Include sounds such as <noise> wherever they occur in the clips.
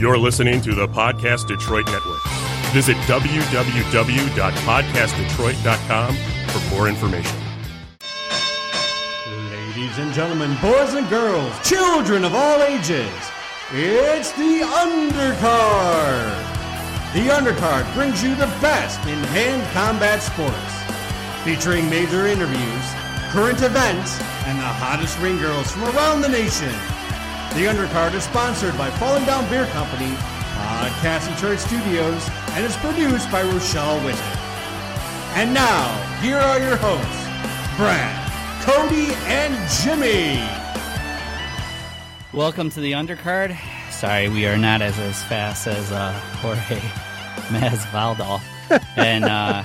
You're listening to the Podcast Detroit Network. Visit www.podcastdetroit.com for more information. Ladies and gentlemen, boys and girls, children of all ages, it's the Undercard. The Undercard brings you the best in hand combat sports, featuring major interviews, current events, and the hottest ring girls from around the nation. The Undercard is sponsored by Falling Down Beer Company, Podcast Church Studios, and is produced by Rochelle Whitten. And now, here are your hosts, Brad, Cody, and Jimmy. Welcome to the undercard. Sorry, we are not as, as fast as uh, Jorge <laughs> Masvidal <laughs> and uh,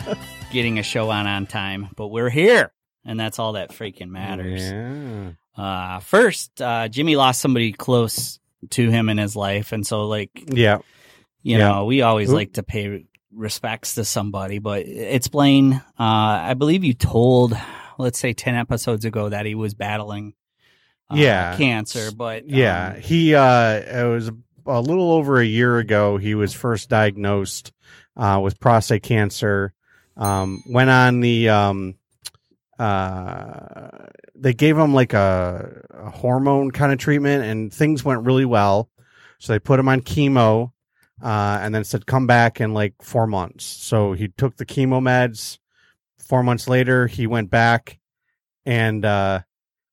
getting a show on on time, but we're here, and that's all that freaking matters. Yeah. Uh, first, uh, Jimmy lost somebody close to him in his life, and so like Yeah. you Yeah. know, we always Oop. like to pay respects to somebody, but it's Blaine. Uh, I believe you told, let's say, ten episodes ago that he was battling. Uh, Yeah. cancer, but Yeah. um, He, uh, it was a little over a year ago, he was first diagnosed, uh, with prostate cancer. Um, went on the, um, uh, they gave him like a, a hormone kind of treatment and things went really well. So they put him on chemo, uh, and then said, come back in like four months. So he took the chemo meds. Four months later, he went back and, uh,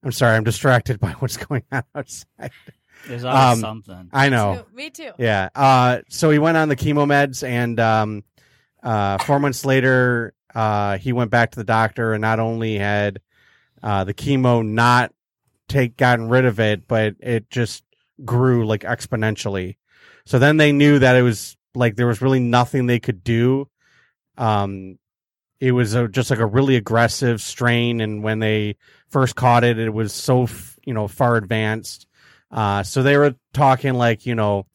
I'm sorry, I'm distracted by <laughs> what's going on outside. there's always um, something. I know. Too. Me too. Yeah. Uh, so he went on the chemo meds, and um, uh, four months later, uh, he went back to the doctor, and not only had uh, the chemo not take gotten rid of it, but it just grew like exponentially. So then they knew that it was like there was really nothing they could do. Um, it was a, just like a really aggressive strain, and when they first caught it, it was so f- you know far advanced. Uh, so they were talking like, you know,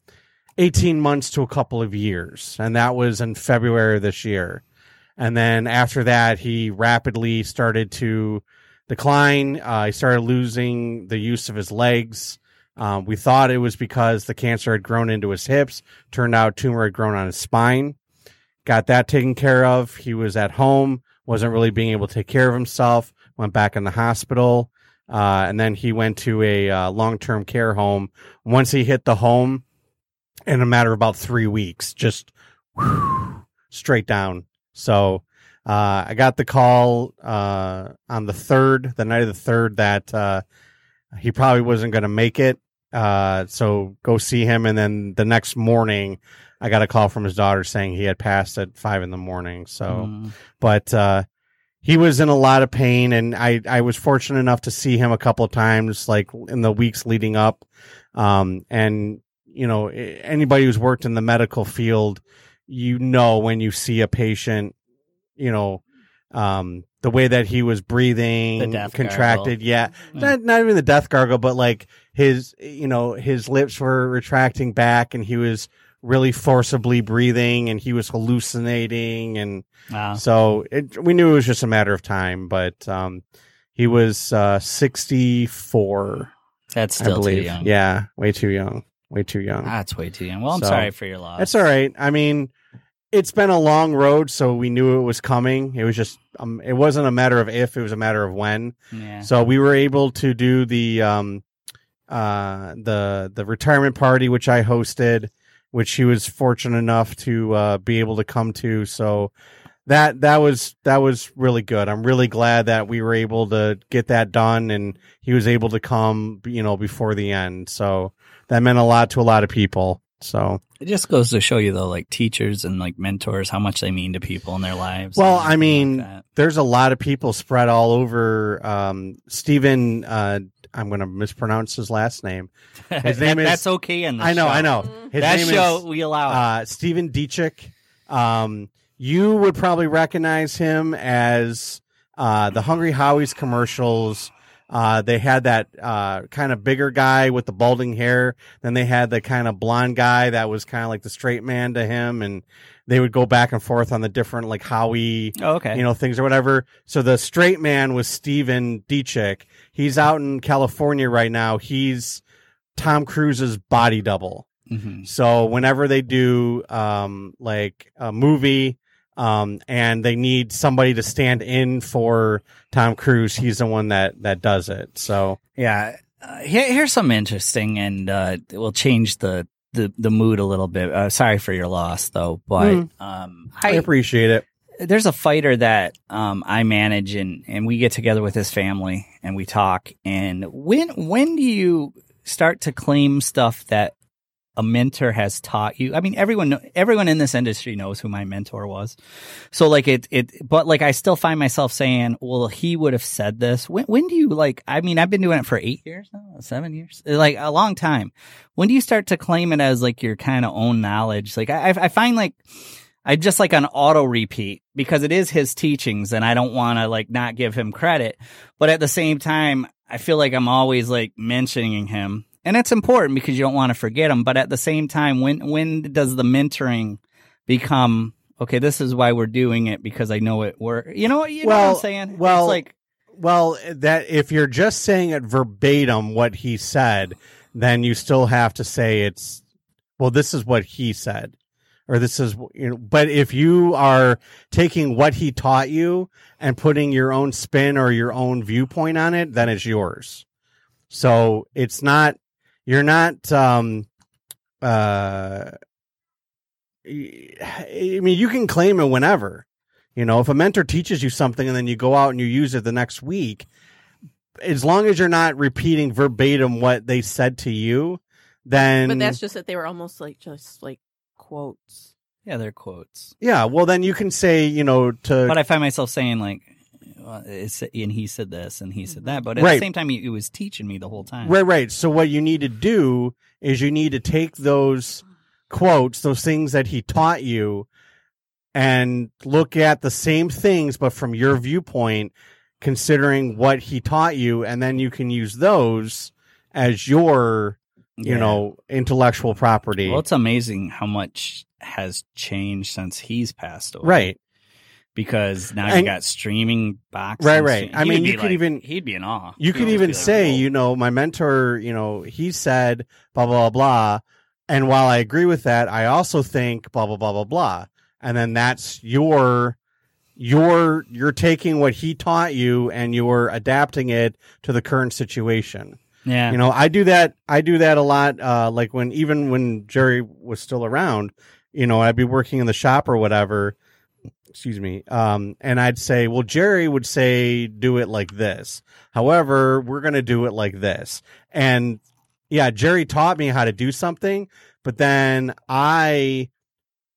18 months to a couple of years. And that was in February this year. And then after that, he rapidly started to decline. Uh, he started losing the use of his legs. Um, we thought it was because the cancer had grown into his hips. Turned out tumor had grown on his spine. Got that taken care of. He was at home, wasn't really being able to take care of himself. Went back in the hospital. Uh, and then he went to a uh, long-term care home. Once he hit the home, in a matter of about three weeks, just straight down. So uh, I got the call uh, on the third, the night of the third, that uh, he probably wasn't going to make it. Uh, so go see him, and then the next morning, I got a call from his daughter saying he had passed at five in the morning. So Mm. but uh, he was in a lot of pain, and I I was fortunate enough to see him a couple of times, like in the weeks leading up. Um, and you know, anybody who's worked in the medical field, you know when you see a patient, you know, um, the way that he was breathing, The death contracted, gargle. yeah, Yeah. not not even the death gargle, but like his, you know, his lips were retracting back, and he was really forcibly breathing, and he was hallucinating, and Wow. so it, we knew it was just a matter of time, but um, he was uh, 64, That's I still too young. Yeah, way too young. Way too young. That's way too young. Well, I'm So- sorry for your loss. That's all right. I mean, it's been a long road, so we knew it was coming. It was just, um, it wasn't a matter of if, it was a matter of when. Yeah. So we were able to do the um uh the the retirement party which I hosted, which he was fortunate enough to uh be able to come to. So that that was that was really good. I'm really glad that we were able to get that done and he was able to come, you know, before the end. So that meant a lot to a lot of people. So It just goes to show you though, like teachers and like mentors, how much they mean to people in their lives. Well, I mean, like there's a lot of people spread all over. Um, Stephen, uh, I'm going to mispronounce his last name. his <laughs> name That- is- that's okay in I know, show. I know. His that name show is we allow. uh, Stephen Dietrich. Um, you would probably recognize him as uh, the Hungry Howie's commercials. Uh, they had that uh, kind of bigger guy with the balding hair. Then they had the kind of blonde guy that was kind of like the straight man to him, and they would go back and forth on the different like Howie oh, okay. you know, things or whatever. So the straight man was Steven Dietrich. He's out in California right now. He's Tom Cruise's body double. Mhm. So whenever they do um, like a movie um, and they need somebody to stand in for Tom Cruise, he's the one that that does it. So Yeah. Uh, here, here's something interesting, and uh, it will change the, the, the mood a little bit. Uh, sorry for your loss, though, but Mm. um, I appreciate it. there's a fighter that um, I manage, and, and we get together with his family and we talk. And when when do you start to claim stuff that a mentor has taught you? I mean, everyone everyone in this industry knows who my mentor was. So like it it, but like I still find myself saying, well, he would have said this. When when do you like? I mean, I've been doing it for eight years now, seven years, like a long time. When do you start to claim it as like your kind of own knowledge? Like I I find like. I just like an auto repeat because it is his teachings and I don't want to like not give him credit. But at the same time, I feel like I'm always like mentioning him and it's important because you don't want to forget them. But at the same time, when, when does the mentoring become, okay, this is why we're doing it because I know it works. You know what, you know what I'm saying? well, it's like, Well, that if you're just saying it verbatim what he said, then you still have to say it's well. This is what he said, or this is you know. But if you are taking what he taught you and putting your own spin or your own viewpoint on it, then it's yours. So it's not. You're not. Um. Uh. I mean, you can claim it whenever. You know, if a mentor teaches you something and then you go out and you use it the next week, as long as you're not repeating verbatim what they said to you, then But that's just that they were almost like just like quotes. yeah, they're quotes. yeah. Well, then you can say, you know, to But I find myself saying like, Uh, well, it's, and he said this and he said that. Mm-hmm. But at Right. the same time, he, he was teaching me the whole time. right, right. So what you need to do is you need to take those quotes, those things that he taught you, and look at the same things, but from your viewpoint, considering what he taught you, and then you can use those as your, you Yeah. know, intellectual property. Well, it's amazing how much has changed since he's passed away. right. Because now And- you got streaming boxes. Right, right. I mean, you could like- even- he'd be in awe. You could even be like, say, you know, my mentor, you know, he said blah blah blah blah, and while I agree with that, I also think blah blah blah blah blah, and then that's your your you're taking what he taught you and you're adapting it to the current situation. yeah, You know, I do that. I do that a lot. Uh, like when even when Jerry was still around, you know, I'd be working in the shop or whatever. Excuse me. Um, and I'd say, well, Jerry would say, do it like this. However, we're going to do it like this. And yeah, Jerry taught me how to do something, but then I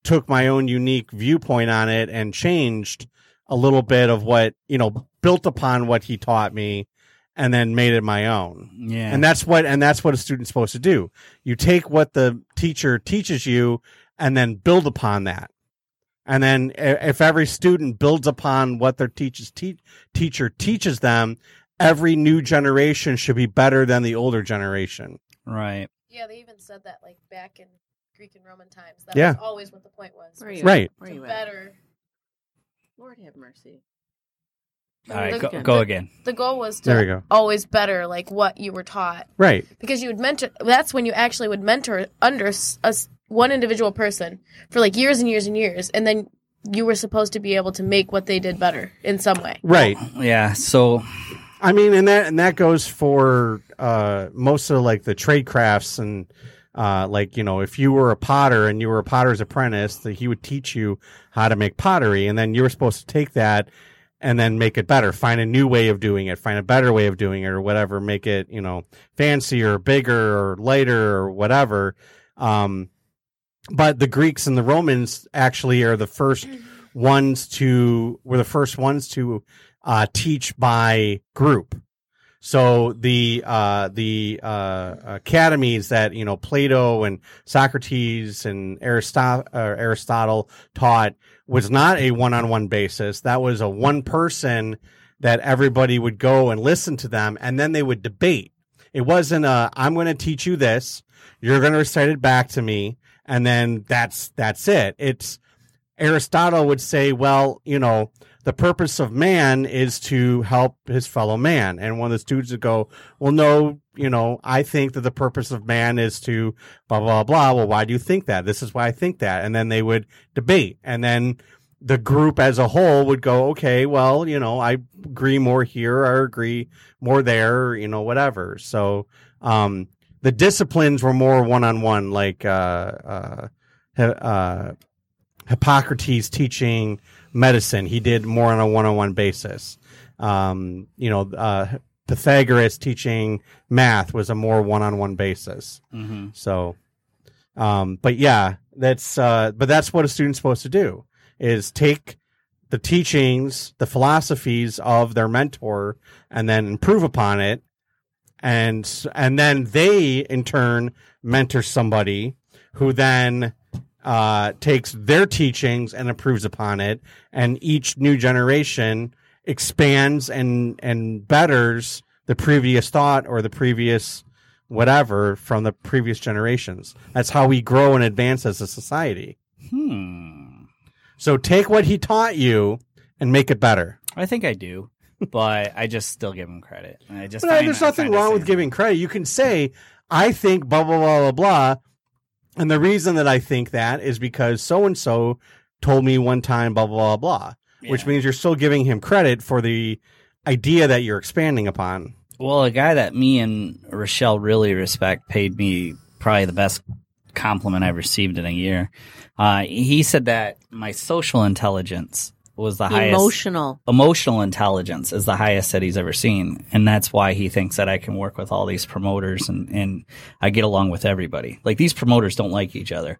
took my own unique viewpoint on it and changed a little bit of what, you know, built upon what he taught me and then made it my own. yeah, And that's what and that's what a student's supposed to do. You take what the teacher teaches you and then build upon that. And then if every student builds upon what their teacher's te- teacher teaches them, every new generation should be better than the older generation. right. Yeah, they even said that like back in Greek and Roman times. That Yeah. was always what the point was. Where are you Right. Where to better. Lord have mercy. All right, the, go, Again. go the- again. the goal was to There we go. always better like what you were taught Right. because you would mentor. That's when you actually would mentor under s- a s- one individual person for like years and years and years, and then you were supposed to be able to make what they did better in some way. Right. Yeah. So I mean, and that and that goes for uh, most of like the trade crafts and uh, like you know, if you were a potter and you were a potter's apprentice, that he would teach you how to make pottery, and then you were supposed to take that and then make it better, find a new way of doing it, find a better way of doing it, or whatever, make it you know fancier, bigger, or lighter, or whatever. Um, but the Greeks and the Romans actually are the first ones to were the first ones to uh, teach by group. So the uh, the uh, academies that you know Plato and Socrates and Aristotle, uh, Aristotle taught was not a one-on-one basis. That was a one person that everybody would go and listen to them, and then they would debate. It wasn't a I'm going to teach you this, you're going to recite it back to me, and then that's that's it. It's Aristotle would say, well, you know, the purpose of man is to help his fellow man. And one of the students would go, well, no, you know, I think that the purpose of man is to blah, blah, blah. Well, why do you think that? This is why I think that. And then they would debate. And then the group as a whole would go, okay, well, you know, I agree more here or agree more there, you know, whatever. So, um, the disciplines were more one on one, like, uh, uh, uh, Hippocrates teaching medicine. He did more on a one on one basis. Um, you know, uh, Pythagoras teaching math was a more one on one basis. hmm So, um, but yeah, that's, uh, but that's what a student's supposed to do is take the teachings, the philosophies of their mentor and then improve upon it. And, and then they in turn mentor somebody who then, uh, takes their teachings and improves upon it. And each new generation expands and, and betters the previous thought or the previous, whatever from the previous generations. That's how we grow and advance as a society. Hmm. So take what he taught you and make it better. I think I do, but I just still give him credit. And I just But uh, there's nothing wrong with giving credit. You can say, I think blah, blah, blah, blah, blah. And the reason that I think that is because so and so told me one time, blah, blah, blah, blah, which means you're still giving him credit for the idea that you're expanding upon. Well, a guy that me and Rochelle really respect paid me probably the best compliment I've received in a year. Uh, he said that my social intelligence was the highest. Emotional. Emotional intelligence is the highest that he's ever seen, and that's why he thinks that I can work with all these promoters and and I get along with everybody. Like these promoters don't like each other,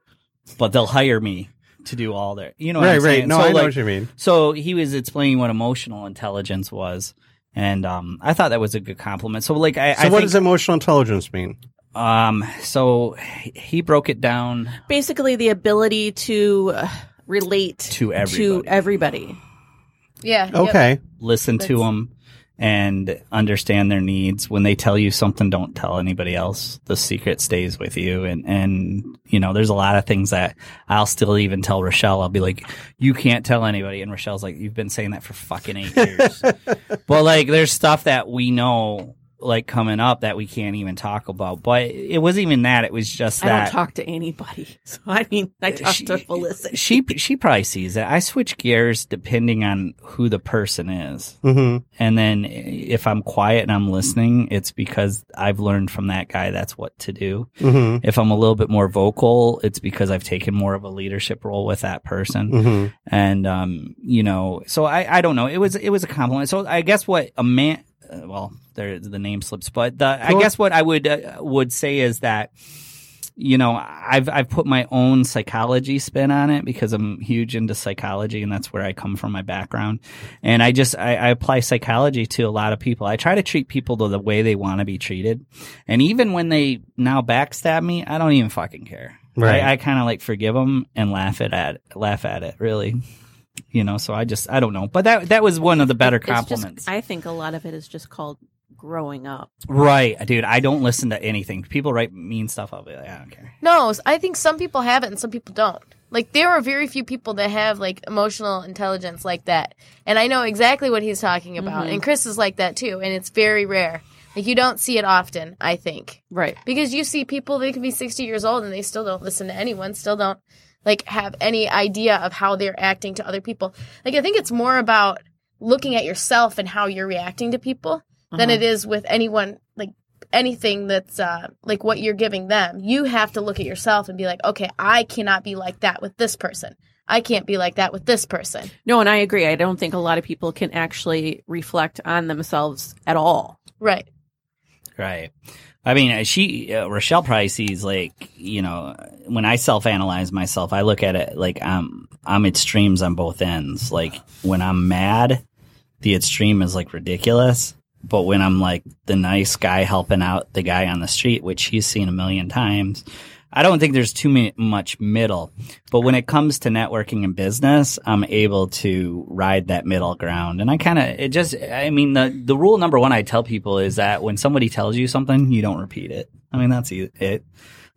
but they'll hire me to do all their. You know, what right, I'm right. saying? No, So, I know like, what you mean. so he was explaining what emotional intelligence was, and um, I thought that was a good compliment. So like I, So I what think, does emotional intelligence mean? um, so he broke it down Basically, the ability to uh, relate to everybody, to everybody. Yeah. yep. Okay. listen to That's- them, and understand their needs. When they tell you something, don't tell anybody else. The secret stays with you, and and you know, there's a lot of things that I'll still even tell Rochelle. I'll be like, you can't tell anybody, and Rochelle's like, you've been saying that for fucking eight years. <laughs> but like, there's stuff that we know. Like coming up that we can't even talk about, but it wasn't even that. It was just that I don't talk to anybody. <laughs> So I mean, I talk She- to Felicity. she she probably sees it. I switch gears depending on who the person is, hmm and then if I'm quiet and I'm listening, it's because I've learned from that guy that's what to do. hmm If I'm a little bit more vocal, it's because I've taken more of a leadership role with that person, hmm and um, you know, so I I don't know. It was it was a compliment. So I guess what a man, uh, well, there the name slips, but the I guess what I would uh, would say is that you know, I've I've put my own psychology spin on it because I'm huge into psychology and that's where I come from my background. And I just I, I apply psychology to a lot of people. I try to treat people to the way they want to be treated. And even when they now backstab me, I don't even fucking care. Right. I, I kind of like forgive them and laugh it at laugh at it. Really, you know. So I just I don't know. But that that was one of the better It's just- compliments. I think a lot of it is just called growing up. right, dude. I don't listen to anything. People write mean stuff. I'll be like, I don't care. No, I think some people have it and some people don't. Like there are very few people that have like emotional intelligence like that. And I know exactly what he's talking about. Mhm. And Chris is like that too, and it's very rare. Like you don't see it often, I think. Right. Because you see people they can be 60 years old and they still don't listen to anyone, still don't like have any idea of how they're acting to other people. Like I think it's more about looking at yourself and how you're reacting to people than Uh-huh. it is with anyone like anything that's uh like what you're giving them. You have to look at yourself and be like, "Okay, I cannot be like that with this person. I can't be like that with this person." No, and I agree. I don't think a lot of people can actually reflect on themselves at all. Right. Right. I mean, uh, she uh, Rochelle probably sees like you know when I self analyze myself, I look at it like I'm I'm extremes on both ends. Like when I'm mad, the extreme is like ridiculous. But when I'm like the nice guy helping out the guy on the street, which he's seen a million times, I don't think there's too mi- much middle. But when it comes to networking and business, I'm able to ride that middle ground. And I kind of, it just, I mean, the, the rule number one I tell people is that when somebody tells you something, you don't repeat it. I mean, that's it.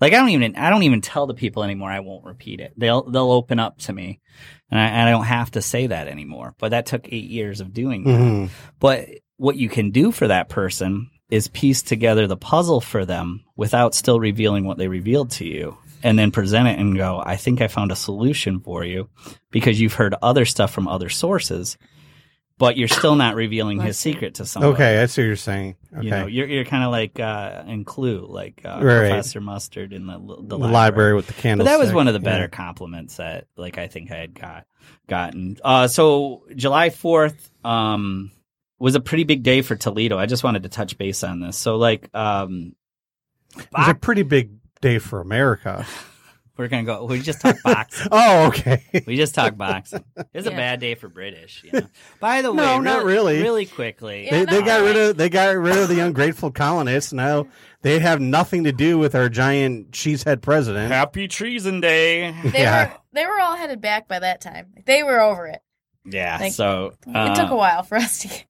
Like I don't even, I don't even tell the people anymore. I won't repeat it. They'll, they'll open up to me and I, and I don't have to say that anymore. But that took eight years of doing that. hmm But what you can do for that person is piece together the puzzle for them without still revealing what they revealed to you and then present it and go, I think I found a solution for you because you've heard other stuff from other sources, but you're still not revealing his secret to someone. Okay, that's what you're saying. Okay. You know, you're, you're kind of like uh, in Clue, like uh, Right. Professor Mustard in the, the, the library with the but that was one of the better compliments that like I think I had got gotten. Uh so July 4th um was a pretty big day for Toledo. I just wanted to touch base on this. So like um It was a pretty big day for America. <laughs> we're going to go we just talk boxing. <laughs> oh, okay. We just talk boxing. It's a bad day for British, you know. By the way, No, not really. Really quickly. Yeah, they they no, got rid of they got rid of the ungrateful colonists. Now they have nothing to do with our giant cheesehead president. Happy Treason Day. They Yeah. were they were all headed back by that time. They were over it. Yeah, Like, so it uh, took a while for us to get,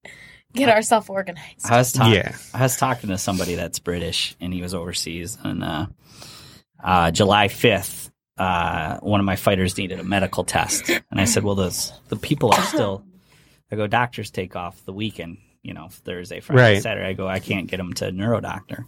get ourselves organized. I was talking. Yeah. I was talking to somebody that's British, and he was overseas. And uh, uh, July fifth, uh, one of my fighters needed a medical test, and I said, "Well, those the people are still." <laughs> I go, doctors take off the weekend, you know, Thursday, Friday, Right. Saturday. I go, I can't get them to a neuro doctor.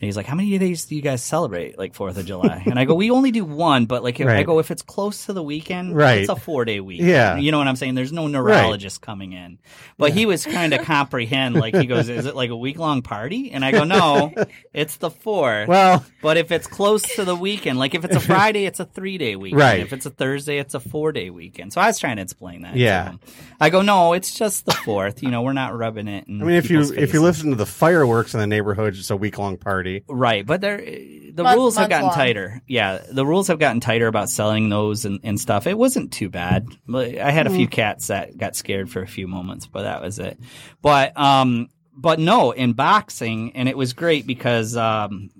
And he's like, "How many days do you guys celebrate, like Fourth of July?" And I go, "We only do one, but like, if, I go if it's close to the weekend, Right. it's a four day week. Yeah. you know what I'm saying? There's no neurologist coming in, but he was trying to comprehend. Like he goes, "Is it like a week long party?" And I go, "No, it's the fourth. Well, but if it's close to the weekend, like if it's a Friday, it's a three day weekend. Right. If it's a Thursday, it's a four day weekend. So I was trying to explain that. to Yeah. him. I go, "No, it's just the fourth. You know, we're not rubbing it." I mean, if you people's if you listen to the fireworks in the neighborhood, it's a week long party. Right, but they're, the Month- rules have gotten long. tighter. Yeah, the rules have gotten tighter about selling those and, and stuff. It wasn't too bad. I had a few cats that got scared for a few moments, but that was it. But um, but no, in boxing, and it was great because um,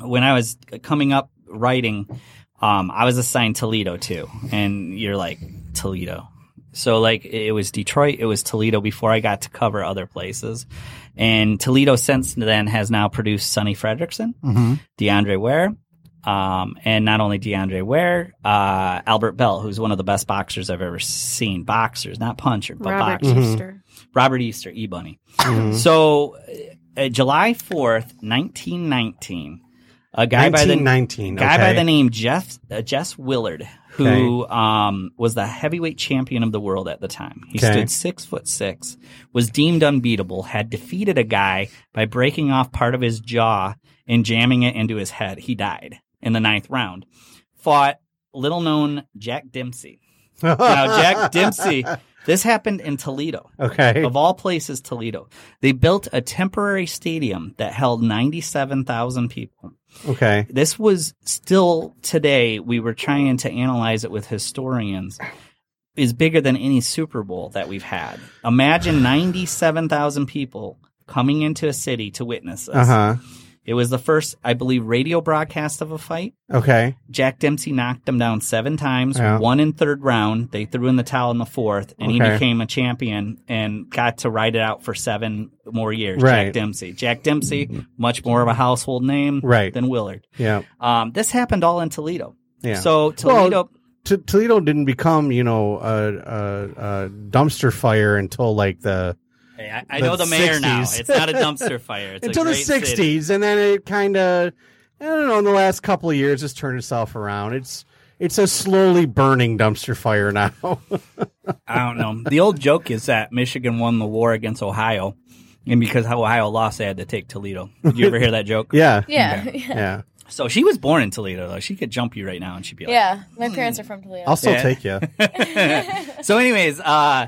when I was coming up writing, um, I was assigned Toledo too, and you're like Toledo. So like it was Detroit, it was Toledo before I got to cover other places, and Toledo since then has now produced Sonny Fredrickson, DeAndre Ware, um, and not only DeAndre Ware, uh, Albert Bell, who's one of the best boxers I've ever seen. Boxers, not puncher, but Robert boxers. Easter. Robert Easter, E Bunny. Mhm. So, uh, July 4th, 1919, a guy by the 1919. guy by the name Jeff uh, Jess Willard, who um, was the heavyweight champion of the world at the time. He Okay. stood six foot six, was deemed unbeatable, had defeated a guy by breaking off part of his jaw and jamming it into his head. He died in the ninth round. Fought little known Jack Dempsey. Now, Jack <laughs> Dempsey, this happened in Toledo okay. of all places, Toledo. They built a temporary stadium that held 97,000 people. Okay. This was still today, we were trying to analyze it with historians, is bigger than any Super Bowl that we've had. Imagine 97,000 people coming into a city to witness this. Uh huh. It was the first, I believe, radio broadcast of a fight. Okay. Jack Dempsey knocked him down seven times, Yeah. one in third round. They threw in the towel in the fourth, and he became a champion and got to ride it out for seven more years. Right. Jack Dempsey. Jack Dempsey, much more of a household name Right. than Willard. Yeah. Um, this happened all in Toledo. Yeah. So Toledo, T- Toledo didn't become, you know, a, a, a dumpster fire until like the Hey, I, I the know the mayor now. It's not a <laughs> dumpster fire. It's until a the great city. '60s, and then it kind of, I don't know, in the last couple of years, it's turned itself around. It's it's a slowly burning dumpster fire now. <laughs> I don't know. The old joke is that Michigan won the war against Ohio, and because Ohio lost, they had to take Toledo. Did you ever hear that joke? <laughs> yeah, Yeah, yeah. So she was born in Toledo, though. She could jump you right now, and she'd be like, yeah. My parents are from Toledo. I'll still Yeah. take you. so anyways uh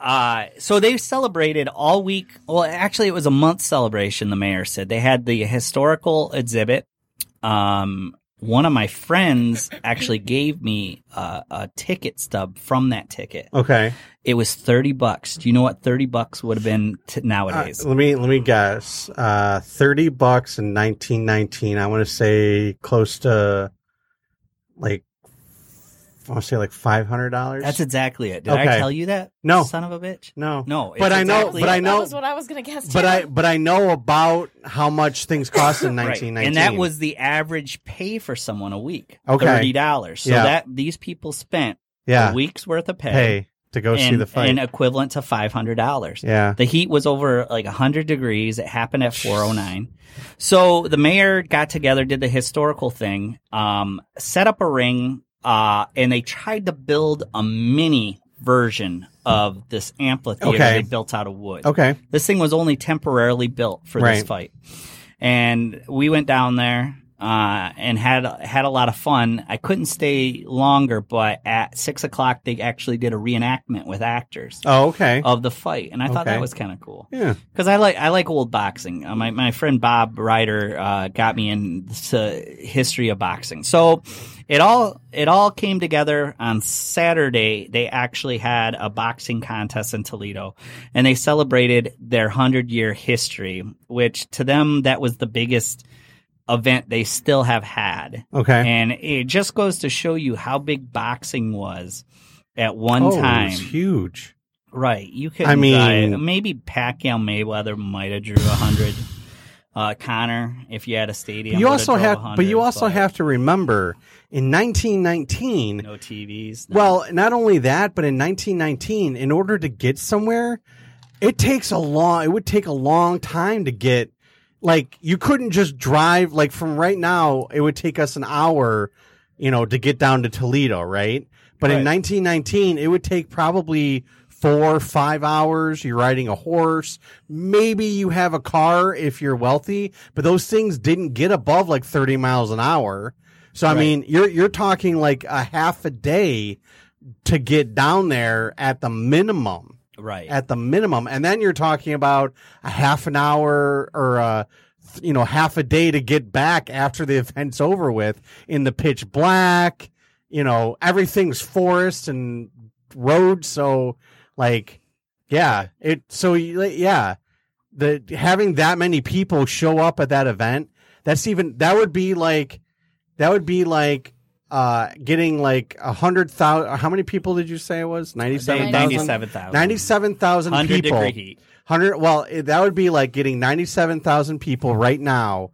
uh so they celebrated all week well actually it was a month celebration the mayor said they had the historical exhibit um one of my friends actually gave me a, a ticket stub from that ticket Okay. it was 30 bucks do you know what 30 bucks would have been t- Uh, nowadays let me let me guess. Uh, Thirty bucks in 1919. I want to say close to like I want to say like five hundred dollars. that's exactly it did i tell you that No. son of a bitch no, no But it's I know- exactly but I know- that was what I was gonna guess. But too. I but I know about how much things cost in <laughs> Right. And that was the average pay for someone a week. Okay. Thirty dollars. So Yeah. that these people spent yeah a week's worth of pay, pay to go see the fight. and equivalent to five hundred dollars. yeah. The heat was over like 100 degrees. It happened at 409. So the mayor got together, did the historical thing, um, set up a ring, uh, and they tried to build a mini version of this amphitheater Okay. they built out of wood. Okay. This thing was only temporarily built for this fight. And we went down there uh, and had had a lot of fun. I couldn't stay longer, but at six o'clock they actually did a reenactment with actors Oh, okay. of the fight, and I thought Okay. that was kind of cool yeah. because I like I like old boxing. Uh, my my friend Bob Ryder uh, got me into history of boxing, so it all it all came together on Saturday. They actually had a boxing contest in Toledo, and they celebrated their hundred year history, which to them that was the biggest event they still have had. Okay. And it just goes to show you how big boxing was at one oh, time. Huge. Right. You could. I mean- uh, maybe Pacquiao Mayweather might have drew a hundred. Uh, Connor, if you had a stadium, you also have, but you also but have to remember in 1919. no TVs. no- Well, not only that, but in 1919, in order to get somewhere, it takes a long. It would take a long time to get. Like you couldn't just drive. Like from right now, it would take us an hour, you know, to get down to Toledo, right? But in 1919, it would take probably four, five hours. You're riding a horse. Maybe you have a car if you're wealthy, but those things didn't get above like 30 miles an hour. So I Right. mean, you're you're talking like a half a day to get down there at the minimum right. at the minimum and then you're talking about a half an hour or a you know half a day to get back after the <laughs> event's over with in the pitch black you know everything's forest and road so like yeah it so yeah the having that many people show up at that event that's even that would be like that would be like uh getting like a hundred thousand how many people did you say it was 97,000 Ninety-seven thousand. 97,000 Hundred people degree heat. 100 well it- that would be like getting 97,000 people right now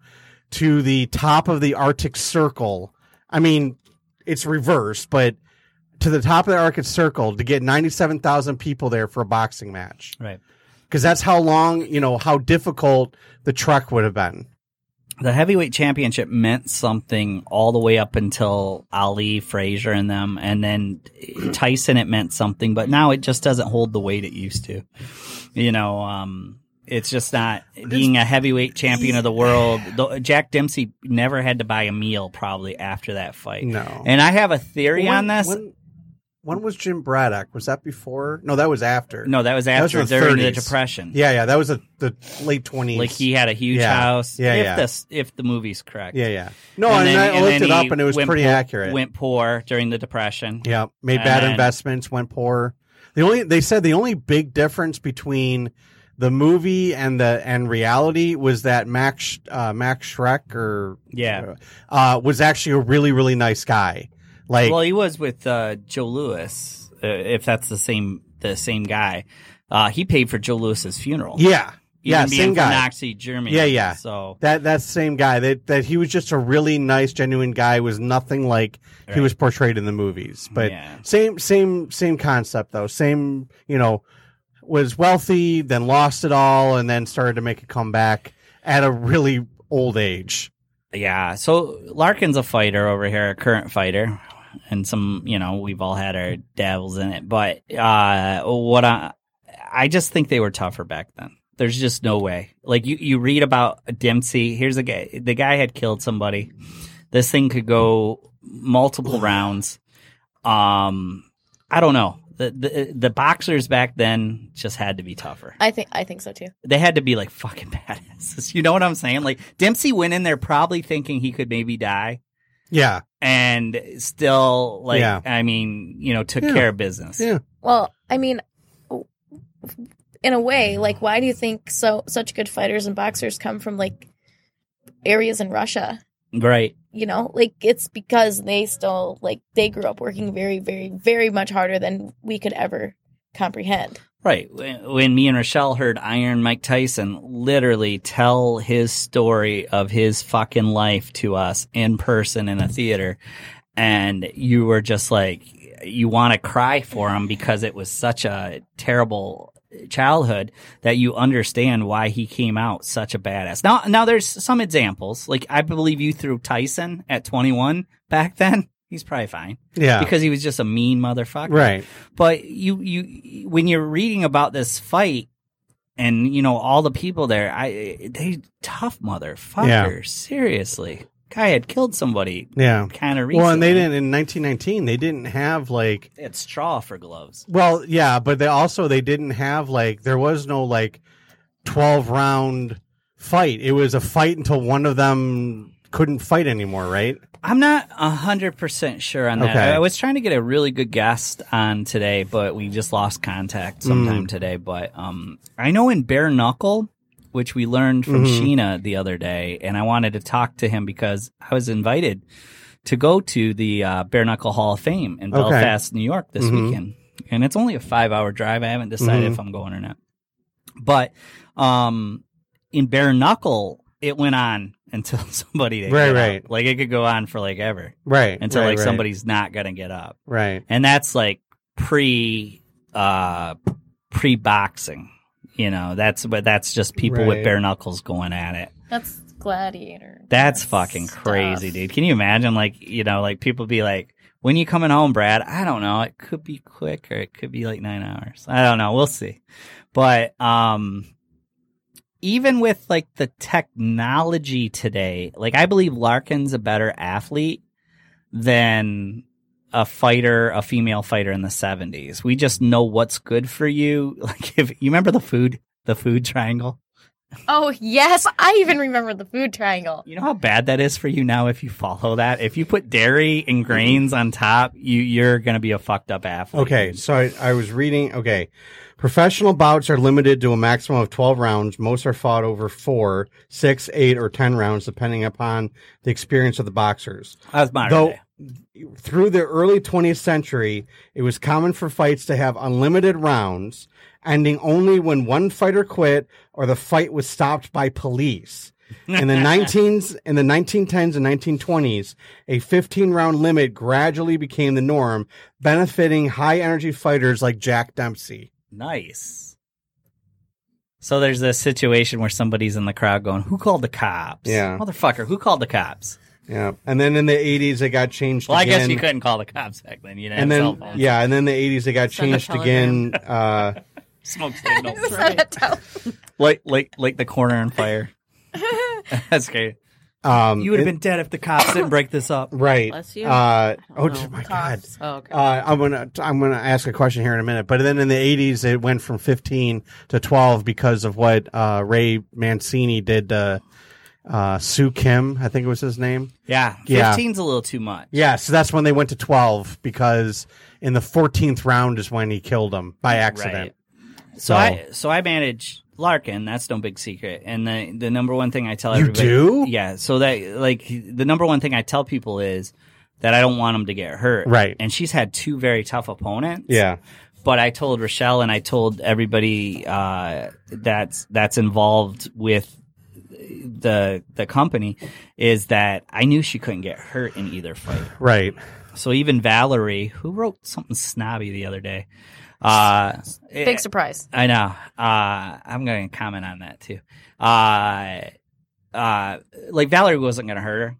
to the top of the arctic circle i mean it's reversed but to the top of the arctic circle to get 97,000 people there for a boxing match Right. because that's how long you know how difficult the trek would have been The heavyweight championship meant something all the way up until Ali, Frazier, and them, and then <clears throat> Tyson. It meant something, but now it just doesn't hold the weight it used to. You know, um, it's just not being a heavyweight champion of the world. Jack Dempsey never had to buy a meal probably after that fight. no And I have a theory When- on this. when, when was jim braddock was that before no that was after no, that was That was after the during the depression. yeah yeah that was a, the late 20s Like he had a huge Yeah. house. Yeah, if yeah. this if the movie's correct. yeah yeah no and, then- i looked it up and it was pretty poor- accurate Went poor during the depression. Yeah, made And bad then- investments, went poor. The only they said the only big difference between the movie and the and reality was that Max uh, Max Shrek or Yeah. uh, was actually a really really nice guy. Like Well, he was with uh, Joe Louis, uh, if that's the same the same guy. Uh, he paid for Joe Louis's funeral. yeah, yeah, same guy. Nazi Germany. Yeah, yeah. So That that same guy that that he was just a really nice, genuine guy. Was nothing like he was portrayed in the movies. But Yeah. same same same concept though. Same you know was wealthy, then lost it all, and then started to make a comeback at a really old age. yeah. So Larkin's a fighter over here, a current fighter, and some you know we've all had our dabbles in it. But uh, what I I just think they were tougher back then. There's just no way. Like you, you read about Dempsey. Here's a guy. The guy had killed somebody. This thing could go multiple rounds. Um, I don't know. The, the the boxers back then just had to be tougher. I think I think so too. They had to be like fucking <laughs> badasses. You know what I'm saying? Like Dempsey went in there probably thinking he could maybe die, Yeah, and still like Yeah. I mean, you know, took Yeah. care of business. Yeah. Well, I mean, in a way, like, why do you think so such good fighters and boxers come from like areas in Russia? Right. You know, like it's because they still like they grew up working very, very, very much harder than we could ever comprehend. Right. When me and Rochelle heard Iron Mike Tyson literally tell his story of his fucking life to us in person in a theater, and you were just like, you want to cry for him because it was such a terrible childhood that you understand why he came out such a badass. Now, now there's some examples. Like I believe you threw Tyson at 21 back then. He's probably fine Yeah. because he was just a mean motherfucker. right. But you, you, when you're reading about this fight and, you know, all the people there, I, they tough motherfuckers. Seriously. Guy had killed somebody Yeah. kind of recently. Well, and they didn't in 1919. They didn't have like They had straw for gloves. Well, yeah, but they also they didn't have like there was no like 12 round fight. It was a fight until one of them couldn't fight anymore, right? I'm not a hundred percent sure on that. Okay. I was trying to get a really good guest on today, but we just lost contact sometime today. But um, I know in bare knuckle, which we learned from Sheena the other day, and I wanted to talk to him because I was invited to go to the uh, bare knuckle Hall of Fame in Okay. Belfast, New York this Mhm. weekend, and it's only a five hour drive. I haven't decided Mhm. if I'm going or not. But um, in bare knuckle, it went on until <laughs> somebody didn't Right, get up. right. Like it could go on for like ever Right. until right, like right, somebody's not gonna get up, Right. and that's like pre uh pre boxing. You know, that's but that's just people with bare knuckles going at it. That's gladiator. That's fucking stuff. crazy, dude. Can you imagine? Like, you know, like people be like, "When you coming home, Brad?" I don't know. It could be quick, or it could be like nine hours. I don't know. We'll see. But um, even with like the technology today, like I believe Larkin's a better athlete than a fighter, a female fighter in the seventies. We just know what's good for you. <laughs> Like, if you remember the food, the food triangle. Oh yes, I even remember the food triangle. You know how bad that is for you now if you follow that? If you put dairy and grains on top, you you're gonna be a fucked up athlete. Okay, so I, I was reading. Okay, professional bouts are limited to a maximum of 12 rounds. Most are fought over four, six, eight, or 10 rounds, depending upon the experience of the boxers. That's modern Though day. through the early 20th century, it was common for fights to have unlimited rounds, ending only when one fighter quit or the fight was stopped by police. In the <laughs> 19s, in the 1910s and 1920s, a 15 round limit gradually became the norm, benefiting high energy fighters like Jack Dempsey. Nice. So there's this situation where somebody's in the crowd going, "Who called the cops?" Yeah. motherfucker, who called the cops? Yeah. And then in the 80s, it got changed Well, I guess you couldn't call the cops back then. You didn't And have cell then, phones. yeah, and then the 80s, it got Send changed again. <laughs> Uh, smoke signals, <laughs> Right. like like like the corner on fire. <laughs> That's great. Um, You would have been dead if the cops didn't break this up. <laughs> right. Bless you. Uh, oh know. my God. Oh, okay. Uh, I'm gonna I'm gonna ask a question here in a minute, but then in the 80s it went from 15 to 12 because of what uh, Ray Mancini did to uh, Sue Kim, I think it was his name. Yeah, Yeah. 15's a little too much. Yeah, so that's when they went to 12 because in the 14th round is when he killed him by accident. Right. So I so I manage Larkin. That's no big secret. And the the number one thing I tell You everybody, do? yeah. So that like the number one thing I tell people is that I don't want them to get hurt. Right. And she's had two very tough opponents. Yeah. But I told Rochelle and I told everybody uh, that's that's involved with the the company is that I knew she couldn't get hurt in either fight. Right. So even Valerie, who wrote something snobby the other day, uh, Big surprise. I know. Uh, I'm going to comment on that too. Uh, uh, like Valerie wasn't going to hurt her.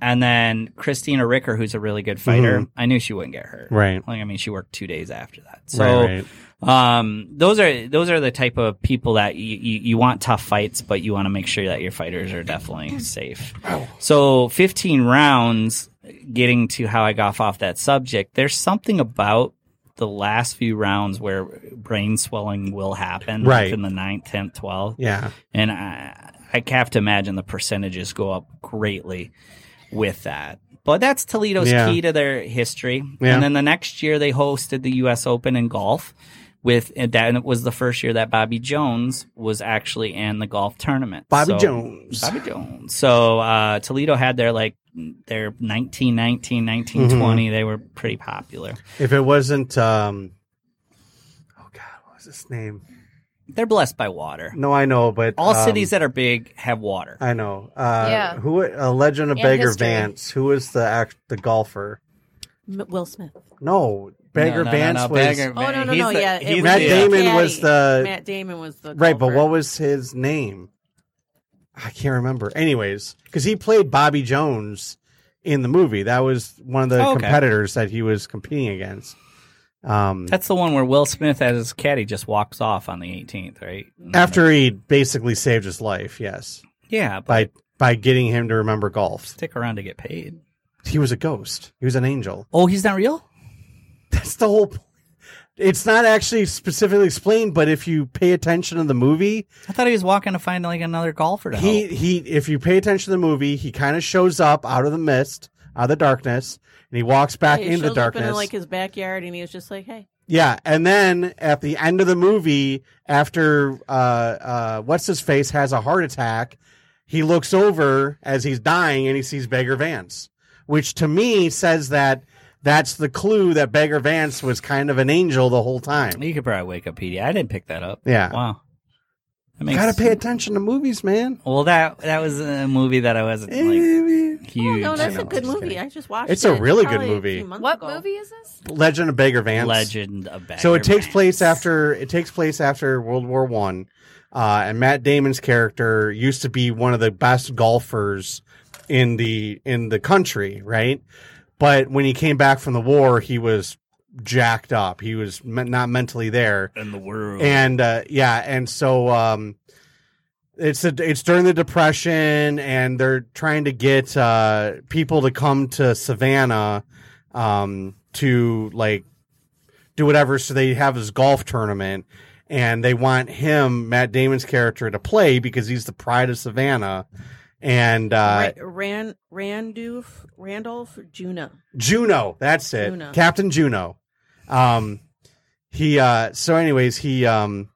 And then Christina Ricker, who's a really good fighter, I knew she wouldn't get hurt. Mm-hmm. Right. Like, I mean, she worked two days after that. So, right, right. um, those are, those are the type of people that you, you, you want tough fights, but you want to make sure that your fighters are definitely safe. So 15 rounds, getting to how I got off that subject, there's something about the last few rounds where brain swelling will happen, like Right. in the 9th, 10th, 12th. Yeah. And I, I have to imagine the percentages go up greatly with that. But that's Toledo's Yeah. key to their history. Yeah. And then the next year they hosted the U.S. Open in golf. With and that and it was the first year that Bobby Jones was actually in the golf tournament. Bobby So- Jones. Bobby Jones. So uh, Toledo had their like their 1919, 1920. Mm-hmm. They were pretty popular. If it wasn't, um, oh God, what was his name? They're blessed by water. No, I know, but All um, cities that are big have water. I know. Uh, Yeah. Who? A Legend of And Bagger history. Vance. Who was the act, the golfer? M- Will Smith. No, Bagger No, no, no, Vance no, was Bagger- Oh no no no the- yeah. it was Matt the- Damon was the Matt Damon was the right, but what was his name? I can't remember. Anyways, because he played Bobby Jones in the movie. That was one of the Oh, okay. competitors that he was competing against. Um, That's the one where Will Smith as his caddy just walks off on the 18th, right? after he basically saved his life. Yes, yeah, by by getting him to remember golf. stick around to get paid. He was a ghost. He was an angel. Oh, he's not real. That's the whole. point. It's not actually specifically explained, but if you pay attention to the movie, I thought he was walking to find like another golfer to he help. he if you pay attention to the movie, he kind of shows up out of the mist, out of the darkness, and he walks back Yeah, he into shows darkness. Up in, like his backyard, and he was just like, "Hey, yeah, and then at the end of the movie, after uh uh what's his face has a heart attack, he looks over as he's dying and he sees Bagger Vance, which to me says that that's the clue that Bagger Vance was kind of an angel the whole time. You could probably Wikipedia. I didn't pick that up. Yeah. Wow. That You gotta pay attention to movies, man. Well, that that was a movie that I wasn't like oh huge. no, that's I a know, good movie. kidding. I just watched. It. It's it a really good probably a movie. few months What ago. movie is this? Legend of Bagger Vance. Legend of Bagger So it takes Vance. place after it takes place after World War One, uh, and Matt Damon's character used to be one of the best golfers in the in the country, right? But when he came back from the war, he was jacked up. He was me- not mentally there, in the world. and uh, yeah, and so um, it's a, it's during the depression, and they're trying to get uh, people to come to Savannah um, to like do whatever. So they have this golf tournament, and they want him, Matt Damon's character, to play because he's the pride of Savannah. And uh, Ran Randolph Randolph Juna. Juno, that's it. Juno. Captain Juno. Um he uh so anyways, he um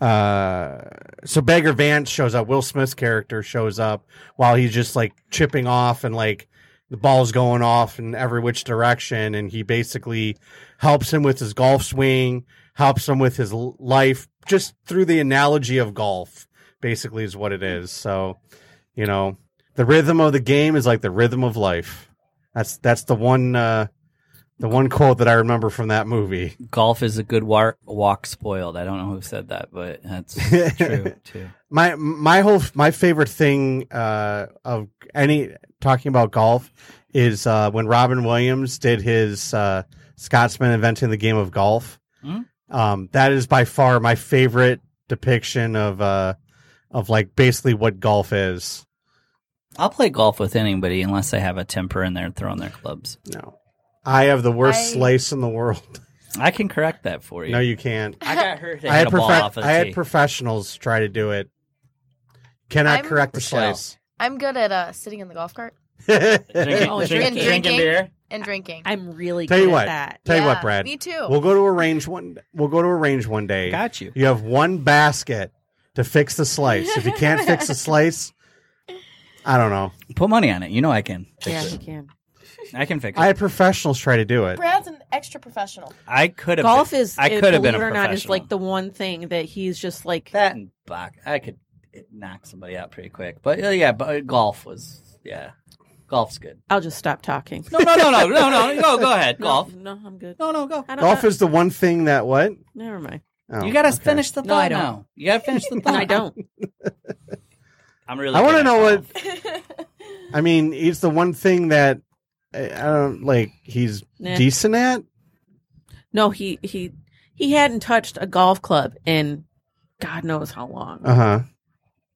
uh so Bagger Vance shows up, Will Smith's character shows up while he's just like chipping off and like the ball's going off in every which direction and he basically helps him with his golf swing, helps him with his life just through the analogy of golf basically is what it is. So, you know, the rhythm of the game is like the rhythm of life. That's that's the one uh the one quote that I remember from that movie. Golf is a good walk, walk spoiled. I don't know who said that, but that's <laughs> true too. My my whole my favorite thing uh of any talking about golf is uh when Robin Williams did his uh Scotsman inventing the game of golf. Hmm? Um that is by far my favorite depiction of uh of like basically what golf is. I'll play golf with anybody unless they have a temper and they're throwing their clubs. No. I have the worst I- slice in the world. <laughs> I can correct that for you. No, you can't. I got hurt. I had, a ball profe- off of the I had tee. professionals try to do it. Cannot I'm- correct the Michelle. slice. I'm good at uh, sitting in the golf cart <laughs> drinking, Oh, drink- and drinking drinking. beer. and drinking. I'm really Tell good you what. at that. Tell you Yeah, what, Brad. Me too. We'll go to a range one. We'll go to a range one day. Got you. You have one basket to fix the slice. If you can't fix the <laughs> slice, I don't know. Put money on it. You know I can. Fix Yeah, it. you can. I can fix it. I had professionals try to do it. Brad's an extra professional. I could have. Golf been, is, I could have been believe a it or not, is like the one thing that he's just like. that and Bach. I could knock somebody out pretty quick. But uh, yeah, but uh, golf was yeah. Golf's good. I'll just stop talking. No, no, no, no, no, no. <laughs> Go, go ahead. Golf. No, I'm good. No, no, go. I don't, Golf uh, is the one thing that what? Never mind. Oh, You got to okay. finish the thought No, I don't. now. You got to finish the <laughs> thought. I don't. <laughs> I'm really. I want wanna know what- <laughs> I mean, it's the one thing that I I don't like. He's Nah. decent at. No, he he he hadn't touched a golf club in God knows how long. Uh huh.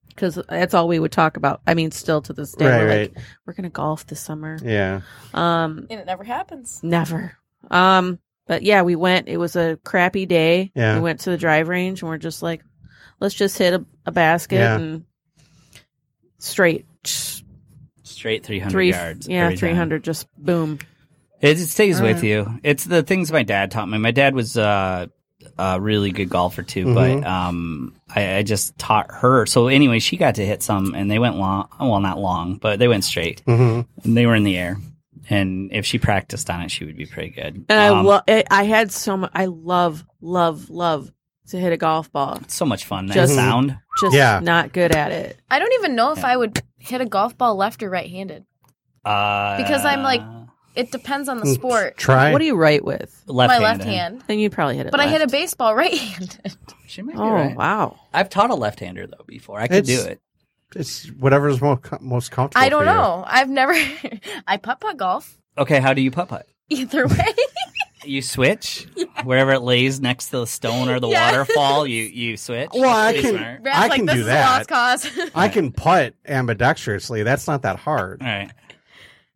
Because that's all we would talk about. I mean, still to this day, Right, we're right. like, we're gonna golf this summer. Yeah. Um, And it never happens. never. Um, but yeah, we went. It was a crappy day. Yeah. We went to the drive range, and we're just like, let's just hit a, a basket Yeah. and straight straight 300 three. yards. yeah, every time. three hundred. Just boom. It, it stays with Alright. you. It's the things my dad taught me. My dad was uh, a really good golfer too, Mhm. but um, I, I just taught her. So anyway, she got to hit some, and they went long. Well, not long, but they went straight, hmm and they were in the air. And if she practiced on it, she would be pretty good. And I Um, lo- I I had so much. I love, love, love to hit a golf ball. it's so much fun. That Just- sound. Just Yeah. not good at it. I don't even know if Yeah. I would hit a golf ball left or right handed. Uh, Because I'm like- it depends on the sport. Try. What do you write with? Left My left hand. Then you probably hit it. But I hit a baseball right-handed. <laughs> She might be Oh right. wow! I've taught a left-hander though before. I could It's- do it. It's whatever's most most comfortable. I don't for you. know. I've never. <laughs> I putt putt golf. Okay, how do you putt putt? Either way. You switch wherever it lays next to the stone or the Yeah. waterfall. You you switch. Well, I can- smart. I like, can this do is that. lost cause. I can putt ambidextrously. That's not that hard. All right.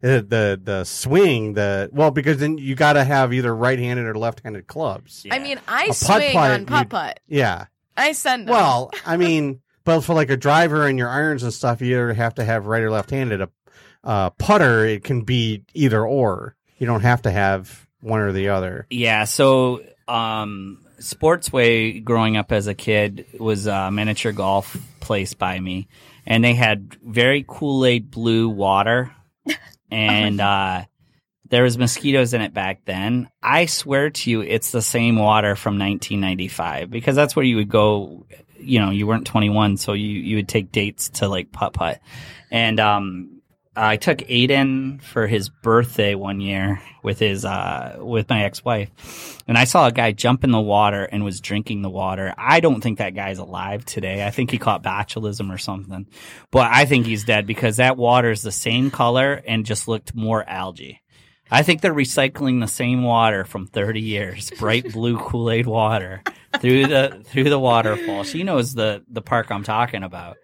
The the, the swing, the well, because then you got to have either right-handed or left-handed clubs. I mean, I A putt swing putt, on you- putt putt. Yeah. I send them. Well, <laughs> I mean, but for like a driver and your irons and stuff, you either have to have right or left-handed. A uh, putter, it can be either or. You don't have to have one or the other. Yeah, so um, Sportsway, growing up as a kid, was a miniature golf place by me, and they had very Kool Aid blue water, <laughs> and uh, there was mosquitoes in it back then. I swear to you, it's the same water from 1995 because that's where you would go. You know, you weren't 21, so you you would take dates to like putt putt, and um, I took Aiden for his birthday one year with his uh with my ex-wife. And I saw a guy jump in the water and was drinking the water. I don't think that guy's alive today. I think he caught botulism or something. But I think he's dead because that water is the same color and just looked more algae. I think they're recycling the same water from 30 years, bright blue <laughs> Kool-Aid water through the through the waterfall. She knows the the park I'm talking about.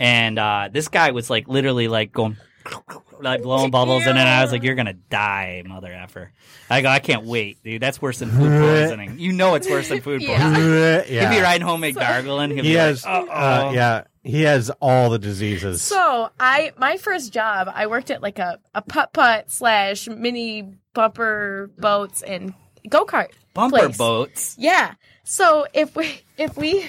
And uh, this guy was like literally like going like blowing bubbles in it. And I was like, "You're gonna die, mother effer." I go, "I can't wait, dude. That's worse than food poisoning. You know it's worse than food <laughs> poisoning." <laughs> yeah. He'd be riding home, make gargling. He'll He be has, like, uh, "Uh-oh." yeah, he has all the diseases. So I my first job, I worked at like a, a putt putt slash mini bumper boats and go kart. bumper place. boats. Yeah. So if we if we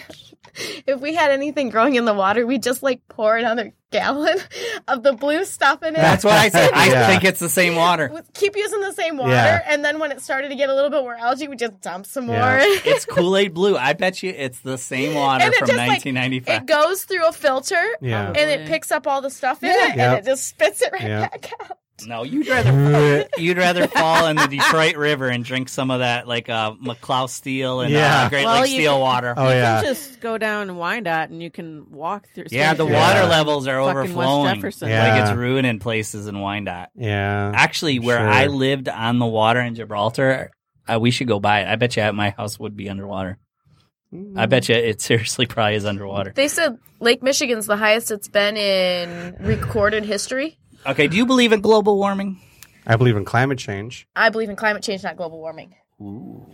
<laughs> if we had anything growing in the water, we just like pour another gallon <laughs> of the blue stuff in it. That's what I said. I <laughs> Yeah. think it's the same water. Keep using the same water, Yeah. and then when it started to get a little bit more algae, we just dump some more. Yeah. It's Kool Aid blue. I bet you it's the same water And from just, like, 1995. it goes through a filter, Yeah. and it picks up all the stuff in Yeah. it, Yep. and it just spits it right Yep. back out. <laughs> no, you'd rather <laughs> you'd rather fall in the Detroit River and drink some of that like uh, McLouth Steel and Yeah. uh, Great Well, Lake you Steel can- water. oh You yeah, can just go down to Wyandotte and you can walk through. yeah, the swim Yeah. water through levels are fucking West overflowing. Jefferson. Like Yeah. it's ruining places in Wyandotte. yeah. Actually, where Sure. I lived on the water in Gibraltar, uh, we should go by it. I bet you my house would be underwater. I bet you it seriously probably is underwater. They said Lake Michigan's the highest it's been in recorded history. Okay, do you believe in global warming? I believe in climate change. I believe in climate change, not global warming. Ooh.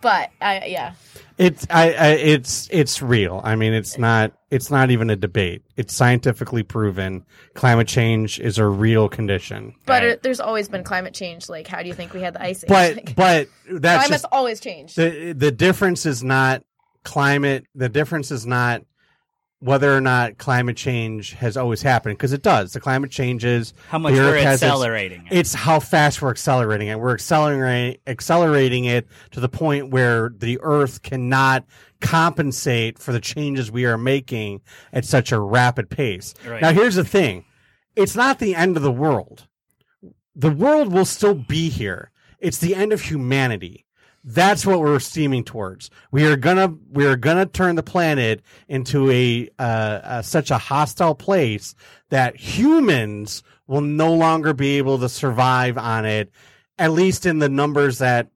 But I, yeah, It's I, I it's it's real. I mean, it's not it's not even a debate. It's scientifically proven. Climate change is a real condition. but Right. it, there's always been climate change. Like, how do you think we had the ice age? But Like, but that's climate's just always changed. the the difference is not climate. The difference is not whether or not climate change has always happened because it does. The climate changes. How much we're has its- accelerating it. It's how fast we're accelerating it. We're accelerating accelerating it to the point where the Earth cannot compensate for the changes we are making at such a rapid pace. Right. Now, here's the thing: it's not the end of the world. The world will still be here. It's the end of humanity. That's what we're steaming towards. We are gonna we are gonna turn the planet into a, uh, uh, such a hostile place that humans will no longer be able to survive on it, at least in the numbers that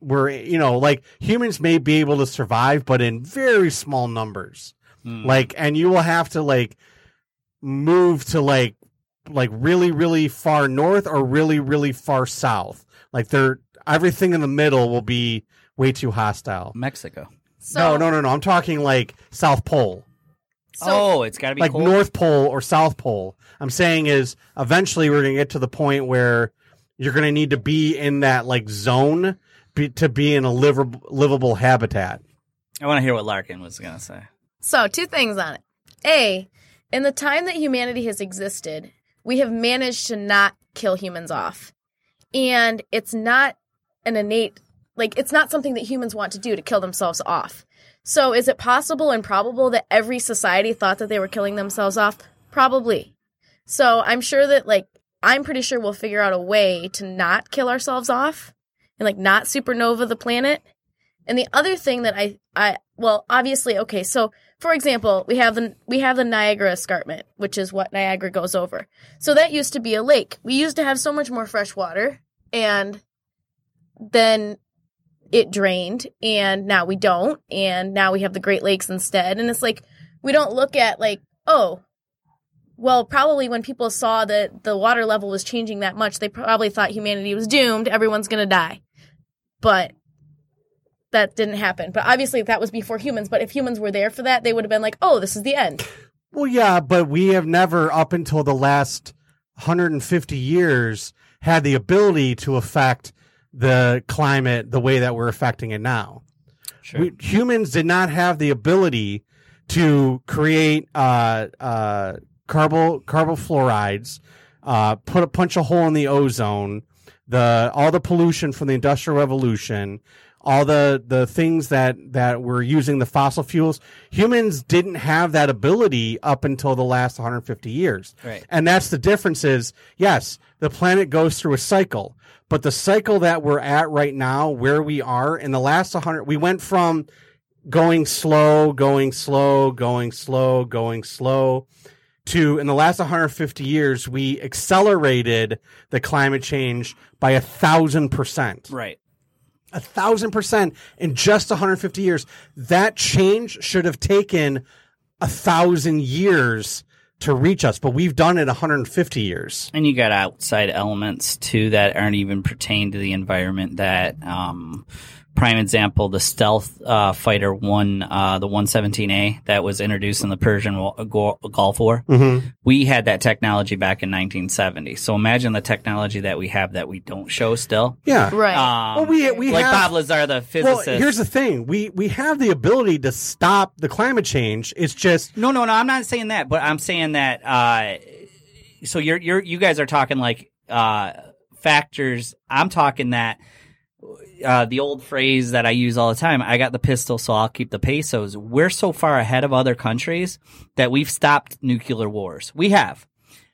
we're you know like humans may be able to survive, but in very small numbers. Hmm. Like, and you will have to like move to like like really really far north or really really far south. Like they're everything in the middle will be way too hostile. Mexico. So, no, no, no, no. I'm talking like South Pole, So, oh, it's got to be like cold. North Pole or South Pole. I'm saying is eventually we're gonna get to the point where you're gonna need to be in that like zone be, to be in a livable, livable habitat. I want to hear what Larkin was going to say. So, two things on it. A, in the time that humanity has existed, we have managed to not kill humans off. And it's not an innate, like, it's not something that humans want to do to kill themselves off. So, is it possible and probable that every society thought that they were killing themselves off? Probably. So, I'm sure that, like, I'm pretty sure we'll figure out a way to not kill ourselves off and like not supernova the planet. And the other thing that I I well, obviously, okay, so for example, we have the we have the Niagara Escarpment, which is what Niagara goes over. So that used to be a lake. We used to have so much more fresh water and then it drained and now we don't and now we have the Great Lakes instead and it's like we don't look at like, oh, well, probably when people saw that the water level was changing that much, they probably thought humanity was doomed, everyone's going to die. But that didn't happen. But obviously, that was before humans. But if humans were there for that, they would have been like, oh, this is the end. Well, yeah, but we have never, up until the last 150 years, had the ability to affect the climate the way that we're affecting it now. Sure. We, humans did not have the ability to create uh, uh, carbo carbofluorides, uh, put a punch a hole in the ozone, the all the pollution from the industrial revolution, all the the things that that were using the fossil fuels. Humans didn't have that ability up until the last 150 years. Right. And that's the difference is, yes, the planet goes through a cycle, but the cycle that we're at right now, where we are in the last 100, we went from going slow, going slow, going slow, going slow to in the last 150 years, we accelerated the climate change by a thousand percent Right. a thousand percent in just 150 years. That change should have taken a thousand years to reach us, but we've done it 150 years. And you got outside elements too that aren't even pertain to the environment. That um, prime example, the stealth uh, fighter one, uh, the 117A that was introduced in the Persian Gulf War. Mm-hmm. We had that technology back in 1970. So imagine the technology that we have that we don't show still. Yeah. Right. Um, Well, we we like have. Bob Lazar, the well, physicist. here's the thing: we we have the ability to stop the climate change. It's just No, no, no. I'm not saying that, but I'm saying that. Uh, so you're you're you guys are talking like uh, factors. I'm talking that. Uh, the old phrase that I use all the time, I got the pistol, so I'll keep the pesos. We're so far ahead of other countries that we've stopped nuclear wars. We have.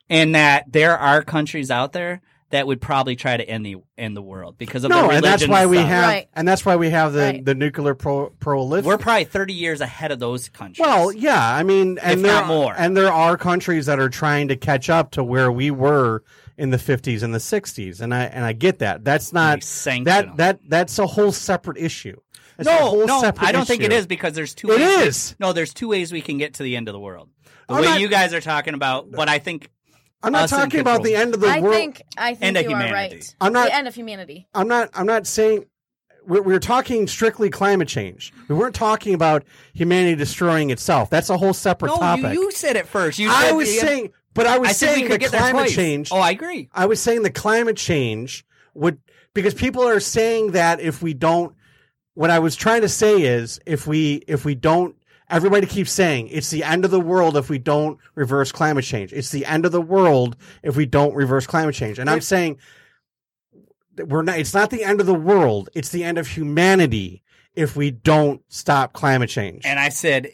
And that there are countries out there that would probably try to end the end the world because of the no, religion and that's why we stuff. have, Right. and that's why we have the Right. the nuclear pro proliferation. We're probably 30 years ahead of those countries. Well, yeah, I mean, and If there not more. and there are countries that are trying to catch up to where we were in the 50s and the 60s, and I and I get that. That's not that them. that that's a whole separate issue. It's a No, whole no, separate I don't think it is because there's two. It ways is. No, there's two ways we can get to the end of the world. The I'm way not- you guys are talking about, but I think I'm not talking about the end of the I world. think I think End of you are humanity. right. I'm not- the end of humanity. I'm not. I'm not saying. We're, we're talking strictly climate change. We weren't talking about humanity destroying itself. That's a whole separate no, topic. you, you said it first. You I was the- saying, but I was I saying the climate change. Oh, I agree. I was saying the climate change would because people are saying that if we don't what I was trying to say is if we if we don't everybody keeps saying it's the end of the world if we don't reverse climate change. It's the end of the world if we don't reverse climate change. And I'm saying we're not it's not the end of the world, it's the end of humanity if we don't stop climate change. And I said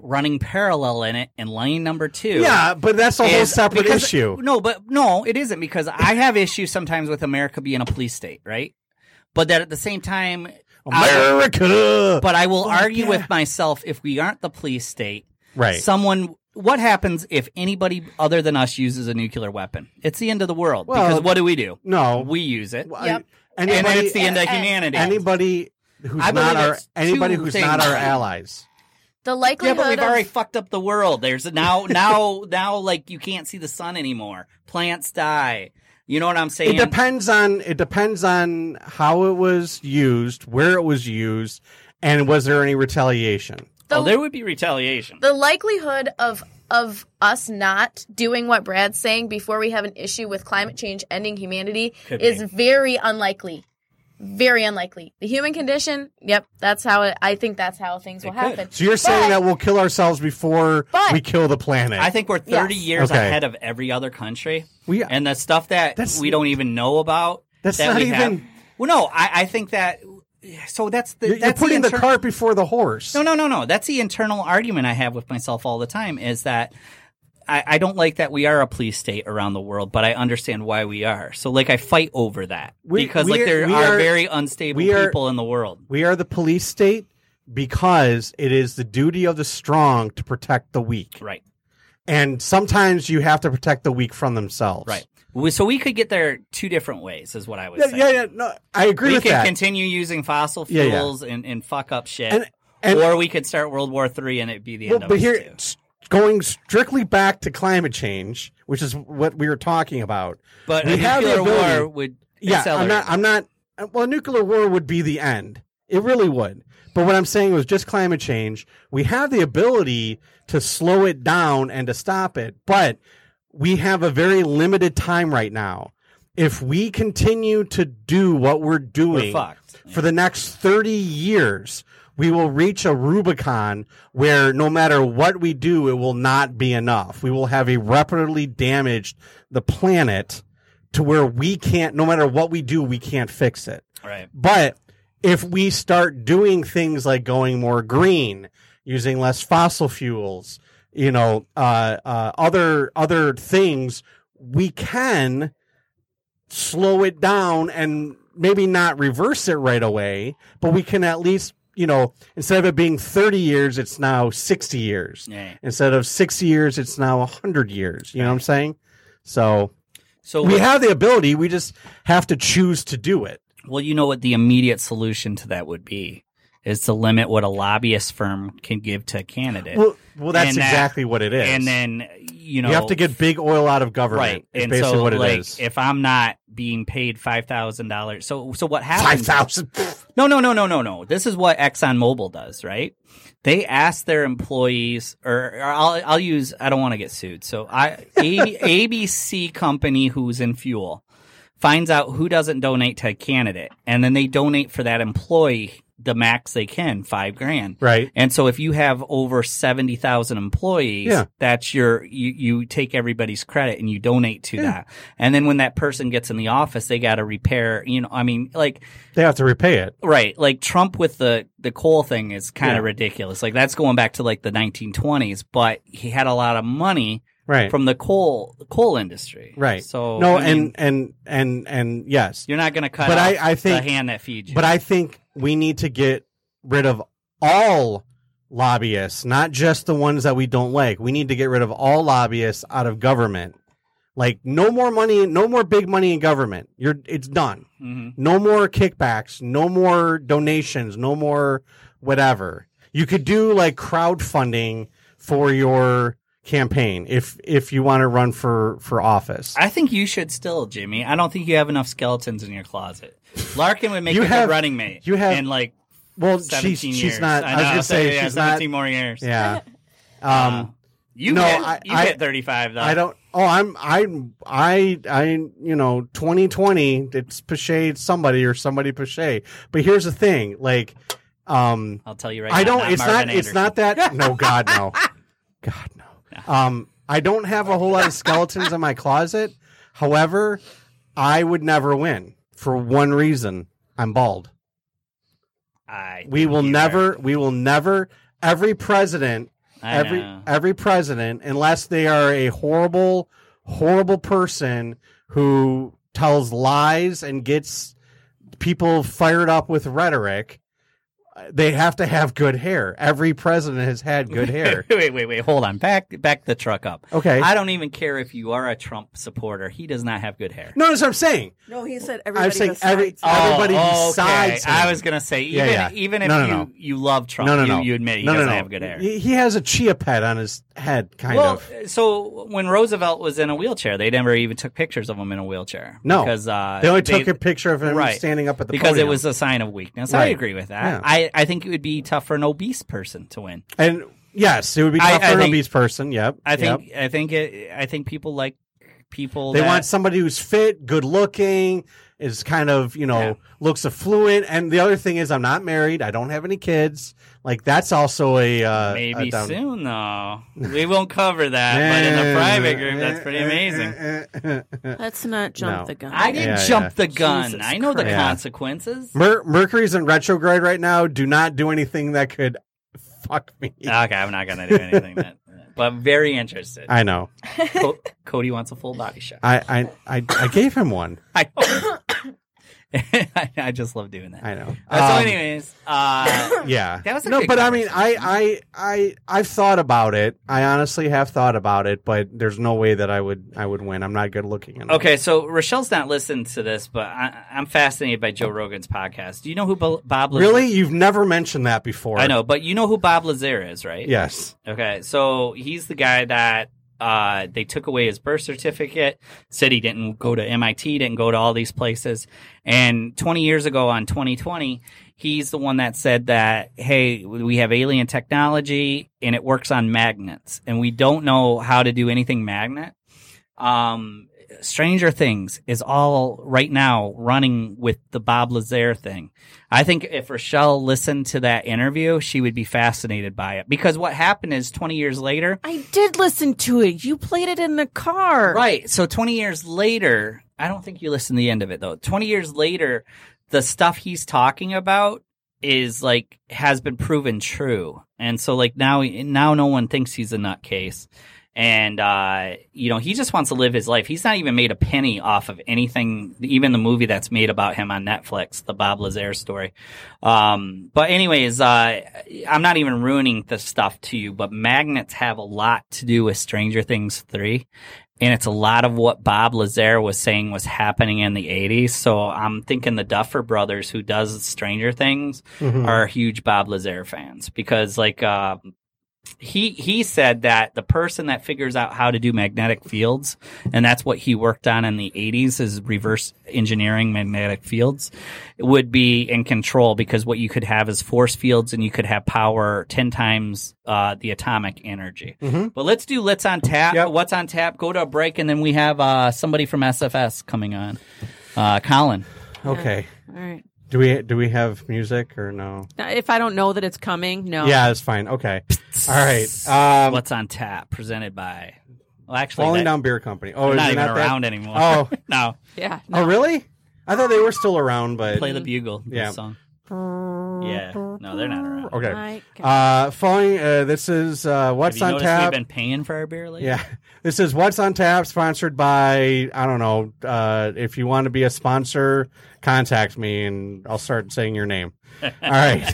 running parallel in it in lane number two. yeah, but that's a whole separate because- issue. No, but no, it isn't because I have issues sometimes with America being a police state, right? But that at the same time, I- America. but I will Oh, argue yeah. with myself if we aren't the police state, right. someone what happens if anybody other than us uses a nuclear weapon it's the end of the world Well, because what do we do no. we use it Well, Yep. and it's the end of humanity anybody who's not our anybody who's things. not our allies. The likelihood. yeah but we've of already fucked up the world there's now now <laughs> now like you can't see the sun anymore plants die you know what i'm saying It depends on it depends on how it was used, where it was used, and was there any retaliation. the, oh there would be retaliation the likelihood of of us not doing what Brad's saying before we have an issue with climate change ending humanity Could is be. very unlikely. Very unlikely. The human condition, yep, that's how it, I think that's how things will happen. So you're saying that we'll kill ourselves before But- we kill the planet. i think we're 30 Yes. years Okay. ahead of every other country we and the stuff that That's- we don't even know about That's that not we even- have. well no i, I think that so that's the you're, you're that's putting the, inter- cart before the horse. No, no, no, no. That's the internal argument I have with myself all the time is that I, I don't like that we are a police state around the world, but I understand why we are. So like I fight over that We- because we like there are, are- very unstable are- people in the world. We are the police state because it is the duty of the strong to protect the weak. Right. And sometimes you have to protect the weak from themselves. Right. So we could get there two different ways, is what I was Yeah, saying. yeah, yeah. No, I agree we with could that. continue using fossil Yeah, yeah. fuels And, and fuck up shit, And- and- or we could start World War Three and it'd be the Well, end of but here, too. Going strictly back to climate change, which is what we were talking about. But we a have the nuclear ability- war would Yeah, I'm not. I'm not. Well, a nuclear war would be the end. It really would. But what I'm saying was just climate change. We have the ability to slow it down and to stop it, but we have a very limited time right now. If we continue to do what we're We're doing fucked. for the next 30 years, we will reach a Rubicon where no matter what we do, it will not be enough. We will have irreparably damaged the planet to where we can't, no matter what we do, we can't fix it. Right. But if we start doing things like going more green, using less fossil fuels, you know, uh, uh, other other things, we can slow it down and maybe not reverse it right away, but we can at least, you know, instead of it being 30 years, it's now 60 years. Yeah. Instead of 60 years, it's now 100 years. You know what I'm saying? So So we have the ability, we just have to choose to do it. Well, you know what the immediate solution to that would be is to limit what a lobbyist firm can give to a candidate. Well, well, that's And that- exactly what it is. and then you know you have to get big oil out of government. right. Is And basically so what it like is. if I'm not being paid five thousand dollars, so so what happens? <laughs> Five thousand. No, no, no, no, no, no. This is what ExxonMobil does, right? They ask their employees, or, or I'll I'll use. I don't want to get sued. So I A, <laughs> ABC company who's in fuel finds out who doesn't donate to a candidate, and then they donate for that employee the max they can, five grand. Right. And so if you have over 70,000 employees, Yeah. that's your, you, you take everybody's credit and you donate to that. And then when that person gets in the office, they got to repair, you know, I mean, like, They have to repay it. right. Like Trump with the, the coal thing is kind of Yeah. ridiculous. Like that's going back to like the 1920s, but he had a lot of money Right. from the coal, coal industry. right. So, no, I mean, and and and and yes, you're not going to cut But I- I think- the hand that feeds you. but I think we need to get rid of all lobbyists, not just the ones that we don't like. We need to get rid of all lobbyists out of government. Like no more money, no more big money in government. You're it's done. Mhm. No more kickbacks, no more donations, no more whatever. You could do like crowdfunding for your campaign if if you want to run for for office. I think you should still, Jimmy. I don't think you have enough skeletons in your closet. Larkin would make You a have- good running mate. you have- and like well, 17 she's years. she's not. I, I, was gonna so, say yeah, she's 17 not. more years. Yeah. <laughs> Uh, Um. you no, hit, I- you I- hit 35 though. I don't. Oh, I'm. I. I. I. You know, 2020. It's Pache. Somebody or somebody Pache. But here's the thing. Like, um, I'll tell you right I now. don't. it's Marvin not. It's not that. No, God, no. <laughs> God, no. Um, I don't have a whole lot of <laughs> skeletons in my closet. However, I would never win for one reason. I'm bald. I We will you never. We will never. Every president I every know. every president, unless they are a horrible, horrible person who tells lies and gets people fired up with rhetoric, they have to have good hair. Every president has had good hair. <laughs> wait, wait, wait. Hold on. Back, back the truck up. Okay. I don't even care if you are a Trump supporter. He does not have good hair. no, that's what I'm saying. No, he said everybody. I'm everybody saying besides every everybody oh, besides okay. him. I was gonna say even Yeah, yeah. even if No, no, you no. you love Trump, no, no, no. you admit he no, no, doesn't no. have good hair. He, he has a chia pet on his head, kind well, of. so when Roosevelt was in a wheelchair, they never even took pictures of him in a wheelchair. No. because uh, They only took a picture of him right. standing up at the because podium. it was a sign of weakness. I agree with that. Yeah. I, I think it would be tough for an obese person to win. and yes, it would be tough I for an think- obese person. Yep. I yep. think I think it, I think people like people. They that, want somebody who's fit, good looking, is kind of, you know, Yeah. looks affluent. And the other thing is, I'm not married. I don't have any kids. Like, that's also a. Uh, Maybe a down- soon though. We won't cover that, but in the <laughs> private group, that's pretty amazing. <laughs> Let's not jump No. the gun. I didn't Yeah, jump yeah. the gun. Jesus I know the consequences. Mer- Mercury's in retrograde right now. Do not do anything that could fuck me. Okay, I'm not gonna do anything that. but I'm very interested. I know. Co- Cody wants a full body shot. I I I, I gave him one. <coughs> I know. <laughs> I, I just love doing that. I know. Uh, so, Um, anyways, uh, <coughs> yeah. That was a no, good but I mean, I. I, I, I've thought about it. I honestly have thought about it, but there's no way that I would, I would win. I'm not good looking enough. okay, so Rochelle's not listened to this, but I, I'm fascinated by Joe Rogan's podcast. Do you know who Bo- Bob? Lazar- Really, you've never mentioned that before. I know, but you know who Bob Lazar is, right? Yes. Okay, so he's the guy that uh, they took away his birth certificate, said he didn't go to MIT, didn't go to all these places. And 20 years ago on 2020, he's the one that said that, hey, we have alien technology and it works on magnets, and we don't know how to do anything magnet. Um, Stranger Things is all right now running with the Bob Lazar thing. I think if Rochelle listened to that interview, she would be fascinated by it because what happened is 20 years later, I did listen to it. You played it in the car. right? So 20 years later, I don't think you listened to the end of it though. 20 years later, the stuff he's talking about is like has been proven true. And so like now now no one thinks he's a nutcase. And uh you know, he just wants to live his life. He's not even made a penny off of anything, even the movie that's made about him on Netflix, the Bob Lazar story. Um but anyways, uh I'm not even ruining the stuff to you, but magnets have a lot to do with Stranger Things 3 and it's a lot of what Bob Lazar was saying was happening in the 80s. So I'm thinking the Duffer Brothers, who does Stranger Things, Mhm. are huge Bob Lazar fans because, like, uh, he he said that the person that figures out how to do magnetic fields, and that's what he worked on in the 80s, is reverse engineering magnetic fields, would be in control because what you could have is force fields, and you could have power 10 times uh, the atomic energy. Mhm. But let's do let's on tap. Yep. What's on tap? Go to a break, and then we have uh, somebody from SFS coming on. Uh, Colin. Okay. All right. Do we do we have music or no? If I don't know that it's coming, no. Yeah, it's fine. Okay. All right. <laughs> Um, What's on tap? Presented by. Well, actually, Falling that- Down Beer Company. Oh, they're is not even that? around anymore. Oh. <laughs> no. Yeah. Oh, really? I thought they were still around, but Play the bugle. Yeah. Song. Yeah. No, they're not around. okay. My Uh, falling. Uh, this is uh, Have what's you on noticed tap. we've been paying for our beer lately? Yeah, <laughs> this is what's on tap, sponsored by I don't know. Uh, if you want to be a sponsor, contact me and I'll start saying your name. <laughs> All right,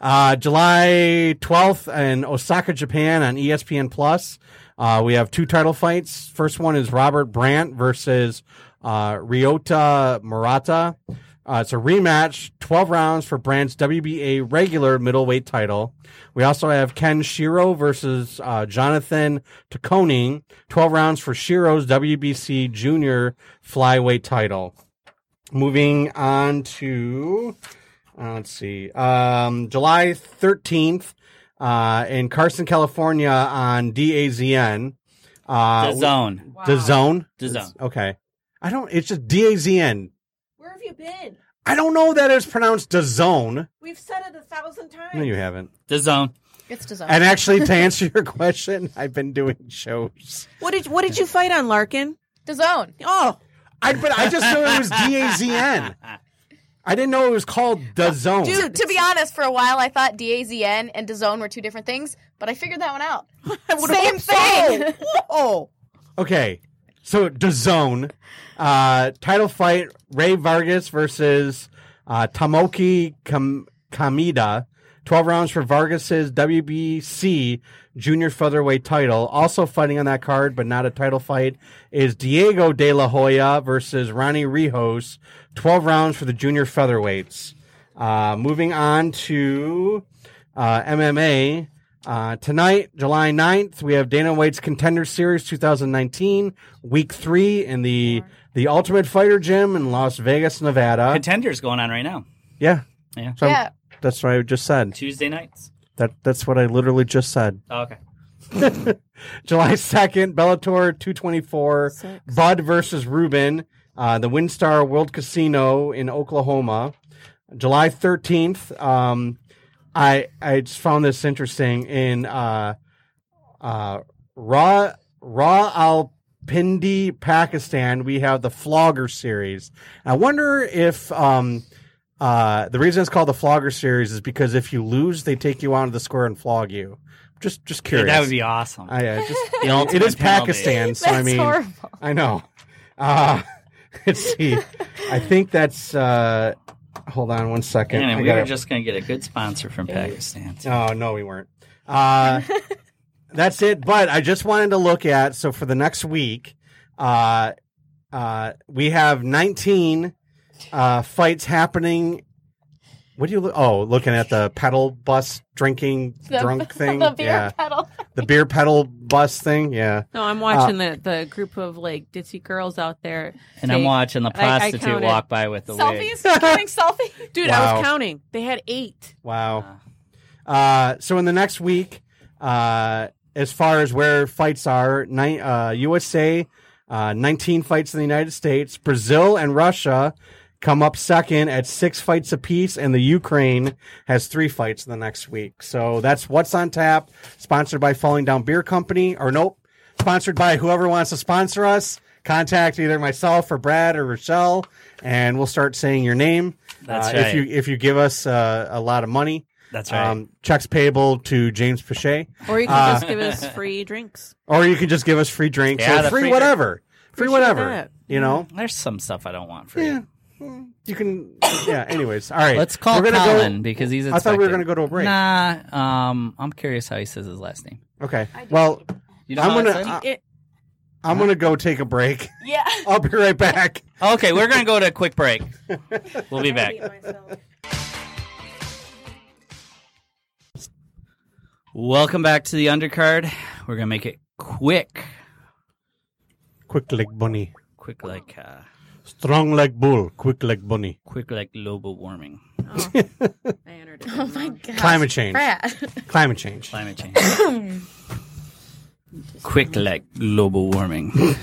uh, July twelfth in Osaka, Japan, on ESPN Plus. Uh, we have two title fights. First one is Robert Brant versus uh, Ryota Murata. Uh, it's a rematch, 12 rounds for Brant's WBA regular middleweight title. We also have Ken Shiro versus uh, Jonathan Taconing, 12 rounds for Shiro's WBC junior flyweight title. Moving on to, uh, let's see, um, July 13th uh, in Carson, California on DAZN. Uh, The zone. The zone. The zone. Okay. I don't, it's just DAZN. Where have you been? I don't know that it's pronounced DAZN. We've said it a thousand times. No, you haven't. The zone. It's designed. And actually, to answer your <laughs> question, I've been doing shows. What did What did you fight on, Larkin? the zone. Oh, I but I just knew it was D A Z N. I didn't know it was called the Zone. To, to be honest, for a while I thought DAZN and DAZN were two different things, but I figured that one out. <laughs> Same thing. <laughs> So. oh, Okay, so the Zone uh, title fight: Rey Vargas versus uh, Tomoki Kam- Kameda. Twelve rounds for Vargas's WBC junior featherweight title. Also fighting on that card, but not a title fight, is Diego De La Hoya versus Ronnie Rios. Twelve rounds for the junior featherweights. Uh, moving on to uh, MMA. Uh, tonight, July 9th, we have Dana White's Contender Series 2019, week three in the, the Ultimate Fighter Gym in Las Vegas, Nevada. Contenders going on right now. Yeah. Yeah. So Yeah. that's what I just said. Tuesday nights. That That's what I literally just said. Oh, okay. <laughs> July 2nd, Bellator 224, Six. Budd versus Rubin, uh, the WinStar World Casino in Oklahoma. July 13th, um, I I just found this interesting in uh, uh, Raw Raw Alpindi, Pakistan. We have the Flogger series. I wonder if um, uh, the reason it's called the Flogger series is because if you lose, they take you onto the square and flog you. just just Dude, curious. that would be awesome. I uh, <laughs> just it is penalty. Pakistan, so I mean, horrible. I know. Uh, <laughs> let's see. I think that's. Uh, hold on one second. And I we gotta- were just going to get a good sponsor from Pakistan. Oh no, we weren't. Uh, <laughs> that's it. But I just wanted to look at so for the next week, uh, uh, we have 19 uh, fights happening. What do you? look Oh, looking at the pedal bus drinking The- drunk <laughs> thing. the beer yeah, pedal. The beer pedal bus thing. Yeah. No, I'm Uh, watching the, the group of like ditzy girls out there. And I'm watching the I- I prostitute walk by with the wig. Selfies? Getting selfie? <laughs> Dude, I was counting. They had eight. Wow. Uh, so in the next week, uh, as far as where fights are, ni- uh, USA, uh, 19 fights in the United States, Brazil and Russia come up second at six fights apiece, and the Ukraine has three fights in the next week. So that's what's on tap. Sponsored by Falling Down Beer Company, or nope, sponsored by whoever wants to sponsor us. Contact either myself or Brad or Rochelle, and we'll start saying your name. That's uh, right. If you if you give us uh, a lot of money, That's right. um, checks payable to James Pichet, Or you can Uh, just give us free drinks. <laughs> or you can just give us free drinks Yeah, or free, free whatever, free whatever. that. You know, There's some stuff I don't want for yeah, you. you can. Yeah. Anyways, all right. Let's call We're gonna Colin Go, because he's. I thought we were going to go to a break. Nah, um, I'm curious how he says his last name. Okay. Well, You know I'm gonna- I- It, I'm going to go take a break. Yeah. <laughs> I'll be right back. Okay, we're gonna go to a quick break. <laughs> We'll be back. Welcome back to the undercard. We're gonna make it quick, Quick like bunny, quick like uh, strong like bull, quick like bunny. quick like global warming, oh, I entered it. <laughs> Oh my god. Climate change. Brad. Climate change. climate change. <coughs> quick like global warming. <coughs>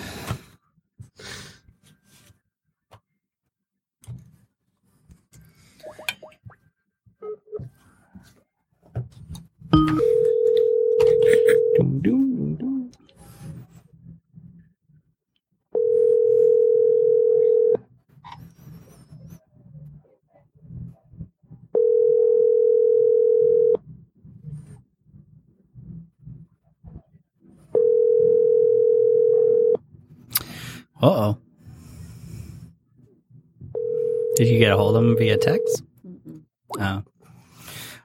Dum, dum, Uh oh. Did you get a hold of him via text? Oh.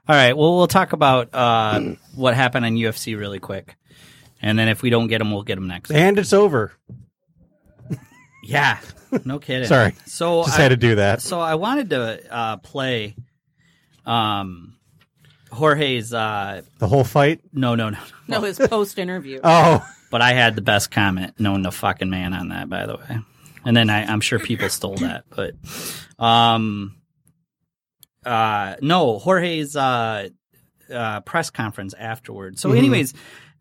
All right. Well, we'll talk about uh, <clears throat> what happened on UFC really quick, and then if we don't get him, we'll get him next. And it's over. <laughs> Yeah. No kidding. Sorry. So Just I, had to do that. so I wanted to uh, play um, Jorge's. Uh, The whole fight. no, no, no. No, his <laughs> post interview. Oh, But I had the best comment known to fucking man on that, by the way. And then I, I'm sure people stole that, but um, uh, no, Jorge's uh, uh, press conference afterwards. So, Mhm. anyways,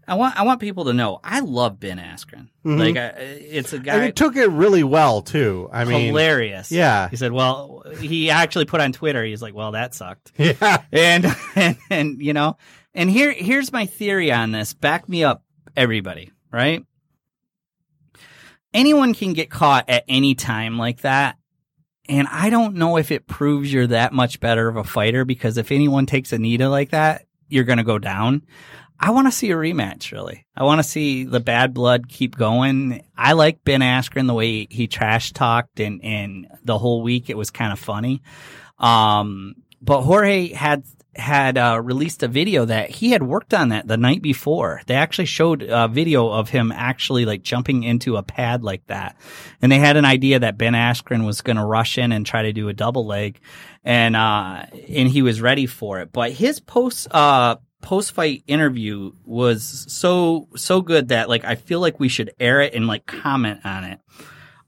I want I want people to know I love Ben Askren. Mhm. Like, I, it's a and guy he took it really well too. I mean, hilarious. yeah. he said, "Well, he actually put on Twitter. He's like, well, that sucked." <laughs> yeah. and, <laughs> and and you know and here here's my theory on this back me up everybody right? Anyone can get caught at any time like that and i don't know if it proves you're that much better of a fighter because if anyone takes Anita like that you're going to go down. I want to see a rematch really. I want to see the bad blood keep going. I like ben askren the way he trash talked and and the whole week it was kind of funny. Um but Jorge had had uh, released a video that he had worked on that the night before. They actually showed a video of him actually like jumping into a pad like that, and they had an idea that Ben Askren was going to rush in and try to do a double leg, and uh, and he was ready for it. But his post uh post fight interview was so so good that like I feel like we should air it and like comment on it,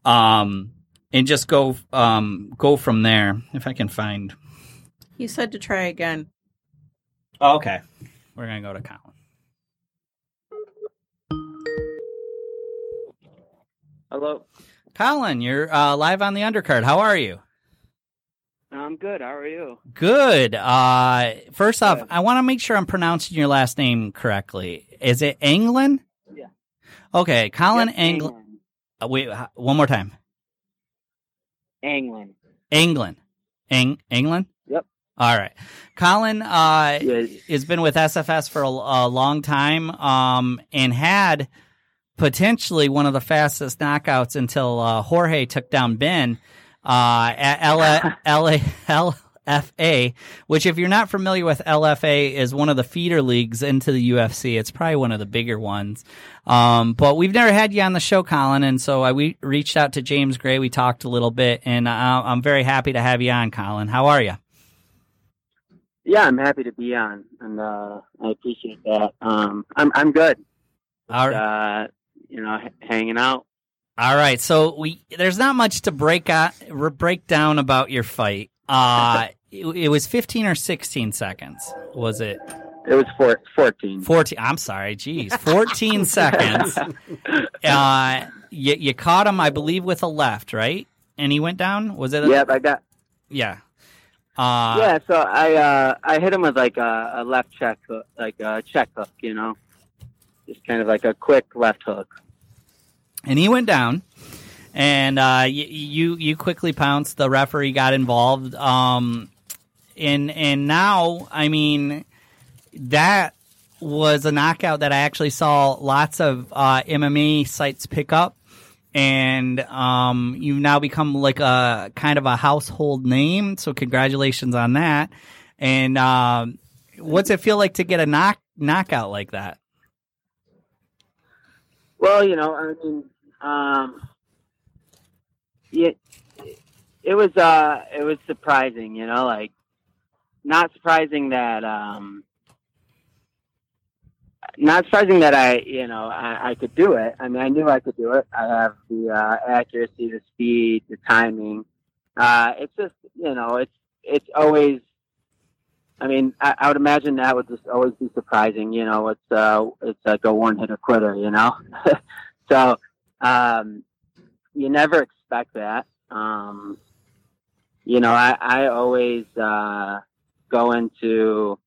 um, and just go um go from there if I can find. He said to try again. Oh, okay. We're gonna go to Colin. Hello. Colin, you're uh, live on the undercard. How are you? I'm good. How are you? Good. Uh, first off, I want to make sure I'm pronouncing your last name correctly. Is it Anglin? Yeah. Okay, Colin Yep, Anglin. Uh, wait, one more time. Anglin. Anglin. Ang Anglin. All right. Colin uh, Yeah. has been with SFS for a, a long time um, and had potentially one of the fastest knockouts until uh, Jorge took down Ben uh, at LA, LA, <laughs> LFA, which, if you're not familiar with LFA, is one of the feeder leagues into the UFC. It's probably one of the bigger ones. Um, but we've never had you on the show, Colin, and so I we reached out to James Gray. We talked a little bit, and uh, I'm very happy to have you on, Colin. How are you? Yeah, I'm happy to be on, and uh, I appreciate that. Um, I'm I'm good. All right. Uh, you know, h- hanging out. All right, so we there's not much to break out re- break down about your fight. Uh <laughs> it, it was 15 or 16 seconds. Was it It was four, 14. 14? I'm sorry, geez, 14 <laughs> seconds. <laughs> Uh, you, you caught him, I believe, with a left, right? And he went down. Was it? A, Yep, I got. Yeah. Uh, yeah, so I uh, I hit him with like a, a left check hook, like a check hook, you know, just kind of like a quick left hook. and he went down. And uh, y- you you quickly pounced. The referee got involved. Um, and and now, I mean, that was a knockout that I actually saw lots of uh, MMA sites pick up. And um, you've now become like a kind of a household name. So congratulations on that. And um, what's it feel like to get a knock knockout like that? Well, you know, I mean, um, it, it was uh, it was surprising, you know, like not surprising that um, not surprising that I, you know, I, I could do it. I mean, I knew I could do it. I have the uh, accuracy, the speed, the timing. Uh, it's just, you know, it's it's always. I mean, I, I would imagine that would just always be surprising. You know, it's uh, it's like a one hitter quitter. You know, <laughs> so um, you never expect that. Um, you know, I, I always uh, go into.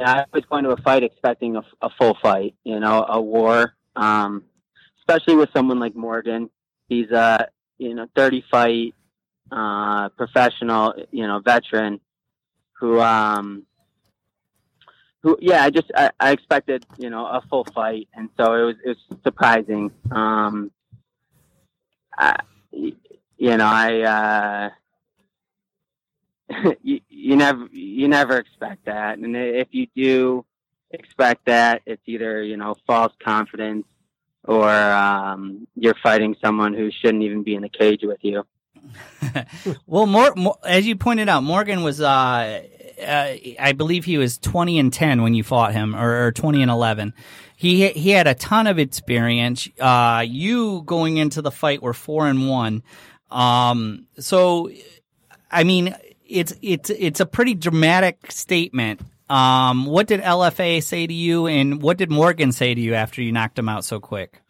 I was going to a fight expecting a, a full fight. You know, a war. Um, especially with someone like Morgan, he's a you know thirty fight uh, professional. You know, veteran who um who yeah i just I, I expected you know a full fight and so it was it was surprising um I, you know i uh <laughs> you, you never you never expect that and if you do expect that it's either you know false confidence or um you're fighting someone who shouldn't even be in the cage with you <laughs> well, more, more as you pointed out, Morgan was, uh, uh, I believe he was twenty and ten when you fought him, or, or twenty and eleven. He he had a ton of experience. Uh, you going into the fight were four and one. Um, so, I mean, it's it's it's a pretty dramatic statement. Um, what did LFA say to you, and what did Morgan say to you after you knocked him out so quick?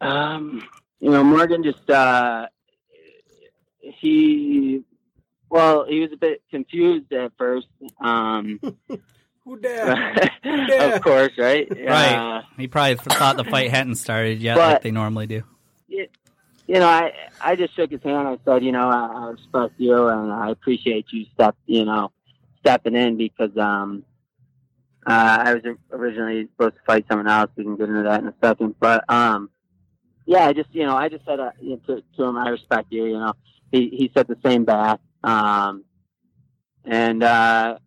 Um, you know, Morgan just uh, he well, he was a bit confused at first. Um, <laughs> Who dare? <laughs> of course, right? Right. Uh, He probably thought the fight hadn't started yet, But- like they normally do. You know, I I just shook his hand. I said, you know, I, I respect you and I appreciate you step, you know, stepping in because um, uh, I was originally supposed to fight someone else. We can get into that in a second, but um, yeah, I just, you know, I just said uh, you know, to, to him, I respect you. You know, he he said the same back, um, and uh,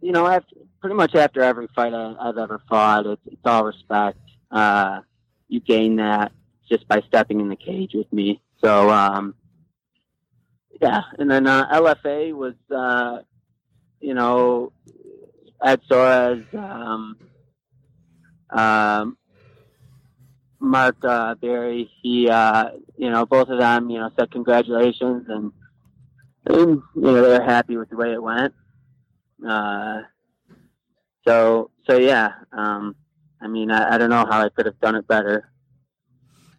you know, after pretty much after every fight I, I've ever fought, it's, it's all respect. Uh, you gain that just by stepping in the cage with me. So, um, yeah. And then uh, LFA was, uh, you know, Ed Soares, um, um, Mark uh, Berry. He, uh, you know, both of them, you know, said congratulations, and, and you know they're happy with the way it went. Uh, so, so yeah. Um, I mean, I, I don't know how I could have done it better.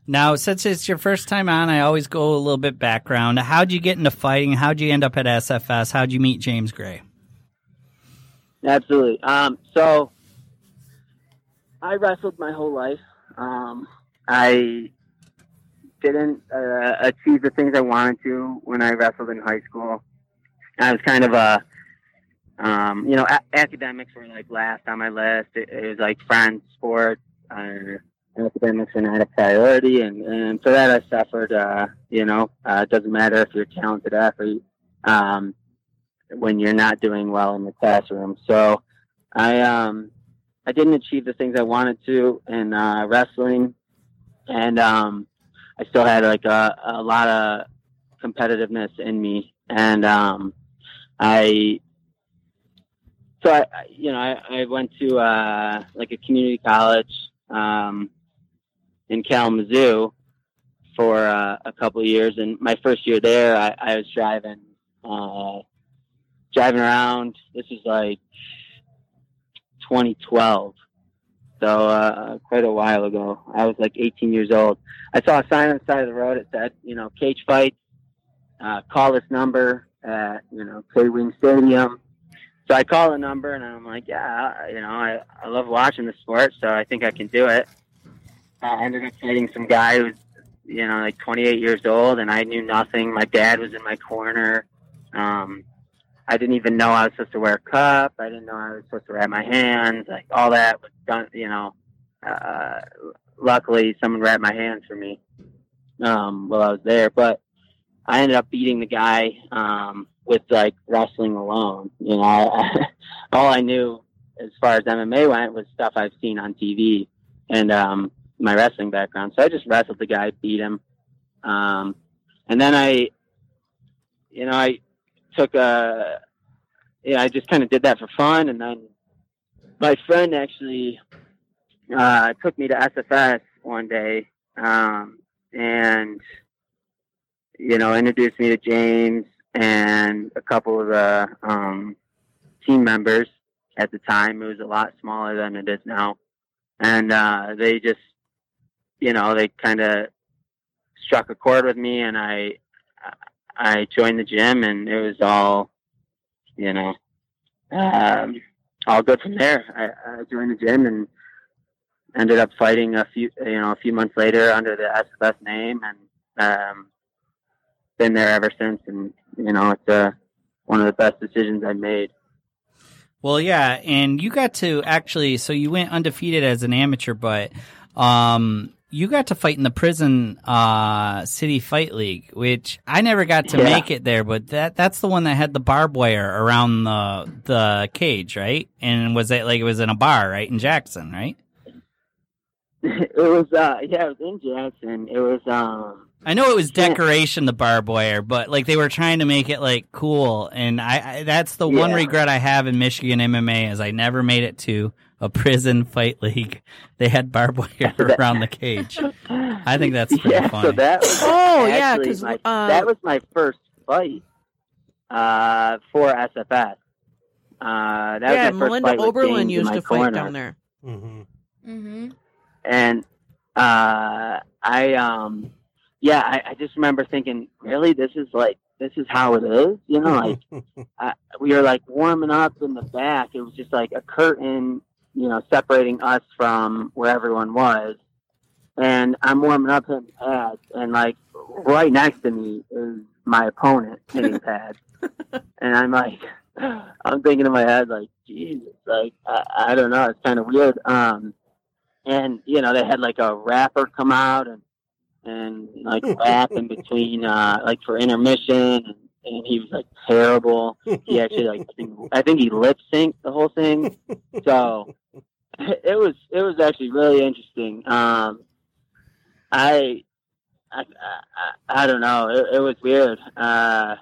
Now, since it's your first time on, I always go a little bit background. How'd you get into fighting? How'd you end up at SFS? How'd you meet James Gray? Absolutely. Um, so I wrestled my whole life. Um, I didn't uh, achieve the things I wanted to when I wrestled in high school. I was kind of a, um, you know, a- academics were like last on my list. It, it was like friends, sports, uh, academics were not a priority, and, and for that I suffered. Uh, you know, uh, it doesn't matter if you're a talented athlete um, when you're not doing well in the classroom. So I um, I didn't achieve the things I wanted to in uh, wrestling, and um, I still had like a, a lot of competitiveness in me, and um, I so I, I- you know, I, I went to uh, like a community college um, in Kalamazoo for uh, a couple years, and my first year there, I, I was driving, uh, driving around. This is like 2012, so uh, quite a while ago. I was like 18 years old. I saw a sign on the side of the road. It said, you know, cage fights. Uh, call this number at you know K Wing Stadium. So I call the number and I'm like, yeah, you know, I, I love watching the sport, so I think I can do it. I ended up fighting some guy who's, you know, like 28 years old, and I knew nothing. My dad was in my corner. Um, I didn't even know I was supposed to wear a cup. I didn't know I was supposed to wrap my hands. Like all that was done, you know. Uh, luckily, someone wrapped my hands for me um, while I was there, but I ended up beating the guy um, with like wrestling alone. You know, <laughs> all I knew as far as MMA went was stuff I've seen on TV and um, my wrestling background. So I just wrestled the guy, beat him, um, and then I, you know, I took a, yeah, I just kind of did that for fun, and then my friend actually uh, took me to SFS one day, um, and you know, introduced me to James and a couple of the um, team members at the time. It was a lot smaller than it is now, and uh, they just, you know, they kind of struck a chord with me, and I, I joined the gym, and it was all, you know, um, all good from there. I, I joined the gym and ended up fighting a few, you know, a few months later under the SFS name, and um, been there ever since. And you know, it's uh, one of the best decisions I made. Well, yeah, and you got to actually. So you went undefeated as an amateur, but um, you got to fight in the prison uh, city fight league, which I never got to Yeah. make it there. But that that's the one that had the barbed wire around the the cage, right? And was it like it was in a bar, right, in Jackson, right? <laughs> it was uh, yeah, it was in Jackson. It was um, I know it was decoration, the barbed wire, but like they were trying to make it like cool, and I, I that's the one regret I have in Michigan MMA is I never made it to a prison fight league. <laughs> They had barbed wire <laughs> That- around the cage. I think that's pretty yeah. funny. So that was <laughs> Oh, yeah, actually 'cause, my, uh, that was my first fight uh, for SFS. Uh, that yeah, was my first Melinda fight Oberlin used my to fight corner. down there. Mm-hmm. Mm-hmm. and uh, I um, yeah, I, I just remember thinking, really, this is like this is how it is, you know, like I, we were like warming up in the back. It was just like a curtain, you know, separating us from where everyone was. And I'm warming up hitting pads, and like right next to me is my opponent hitting <laughs> pads. and I'm like, <sighs> I'm thinking in my head, like, Jesus, like, I, I don't know, it's kind of weird. Um, and you know, they had like a rapper come out and and like <laughs> rap in between, uh, like for intermission, and, and he was like terrible. He actually like I think, he lip synced the whole thing. So <laughs> it was it was actually really interesting. Um, I, I I I don't know. It, it was weird. Uh,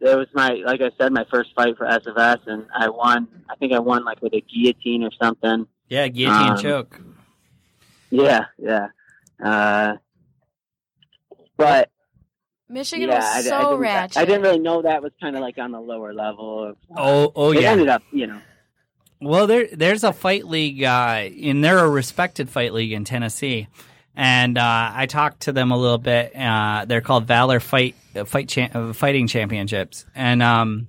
it was my like I said my first fight for SFS, and I won. I think I won like with a guillotine or something. yeah, guillotine um, choke. Yeah, yeah. Uh, but Michigan yeah, was I, I so didn't, ratchet. I didn't really know that was kind of like on the lower level. Of, Oh, oh it yeah. ended up, you know. Well, there there's a fight league, uh, and they're a respected fight league in Tennessee, and uh, I talked to them a little bit. Uh, they're called Valor Fight uh, Fight Cha- uh, Fighting Championships, and um,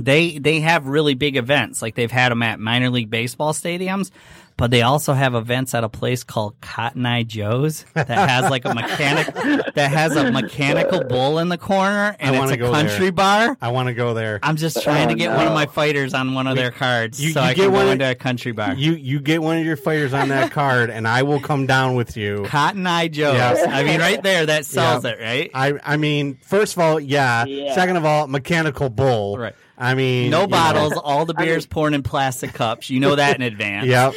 they they have really big events. Like they've had them at minor league baseball stadiums, but they also have events at a place called Cotton Eye Joe's that has like a mechanic <laughs> that has a mechanical bull in the corner and I it's wanna a go country there. bar. I want to go there. I'm just trying to Oh, get one of my fighters on one of their cards You- so you I get can one go of- into a country bar. You you get one of your fighters on that <laughs> card, and I will come down with you. Cotton Eye Joe's. Yes. I mean, right there, that sells Yeah. it, right? I I mean, first of all, yeah. Yeah. Second of all, mechanical bull. Right. I mean, No you know. bottles, all the beers poured in plastic cups. You know that in advance. Yep.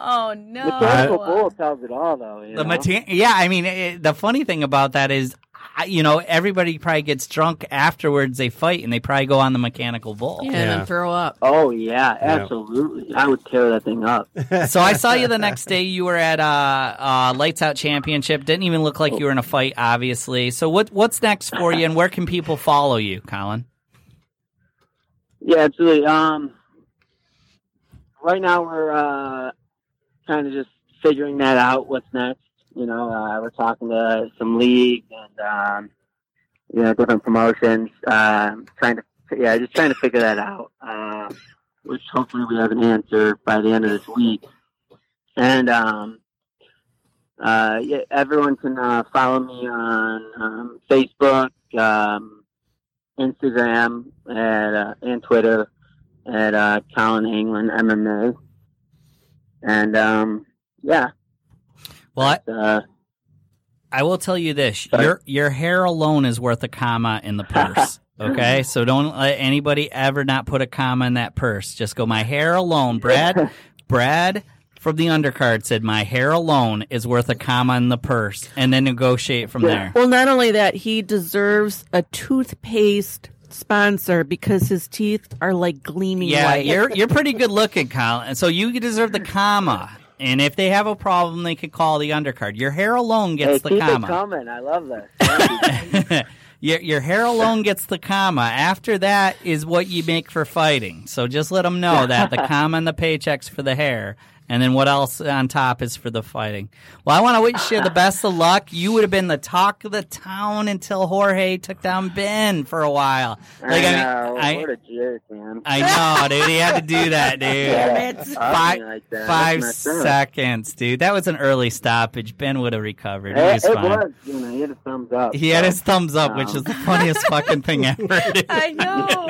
Oh no! The mechanical bull tells it all, though. You The know? mate- yeah, I mean, it, the funny thing about that is, I- you know, everybody probably gets drunk afterwards they fight, and they probably go on the mechanical bull. Yeah, and then throw up. Oh yeah, absolutely. I would tear that thing up. <laughs> So I saw you the next day. You were at uh, uh, Lights Out Championship. Didn't even look like you were in a fight, obviously. So what what's next for you, and where can people follow you, Colin? Yeah, absolutely. Um, right now we're uh, kind of just figuring that out. What's next? You know, uh, we're talking to some leagues and um, you know different promotions. Um, trying to yeah, just trying to figure that out. Uh, which hopefully we have an answer by the end of this week. And um, uh, yeah, everyone can uh, follow me on um, Facebook. Um, Instagram at, uh, and Twitter at uh, Colin England MMA. And um, yeah, Well, I, uh, I will tell you this: Sorry? your your hair alone is worth a comma in the purse. <laughs> Okay, so don't let anybody ever not put a comma in that purse. Just go, my hair alone, Brad. <laughs> Brad from the undercard said, my hair alone is worth a comma in the purse, and then negotiate from Yeah. there. Well, not only that, he deserves a toothpaste sponsor because his teeth are like gleaming Yeah, white. you're <laughs> you're pretty good looking, Colin. So you deserve the comma. And if they have a problem, they could call the undercard. Your hair alone hey, gets the keep it comma. coming. I love this. <laughs> Your your hair alone gets the comma. After that is what you make for fighting. So just let them know that the <laughs> comma and the paychecks for the hair, and then what else on top is for the fighting. Well, I want to wish you the best of luck. You would have been the talk of the town until Jorge took down Ben for a while. Like I I, know. mean, I, what a jerk, man. I know, dude. He had to do that, dude. <laughs> Yeah, Five- like that. Five That's up. seconds, dude. That was an early stoppage. Ben would have recovered. He It, was it fine. was, you know, he had a thumbs up. He had his thumbs up, which um, is the funniest fucking thing <laughs> ever. dude. <laughs> I know.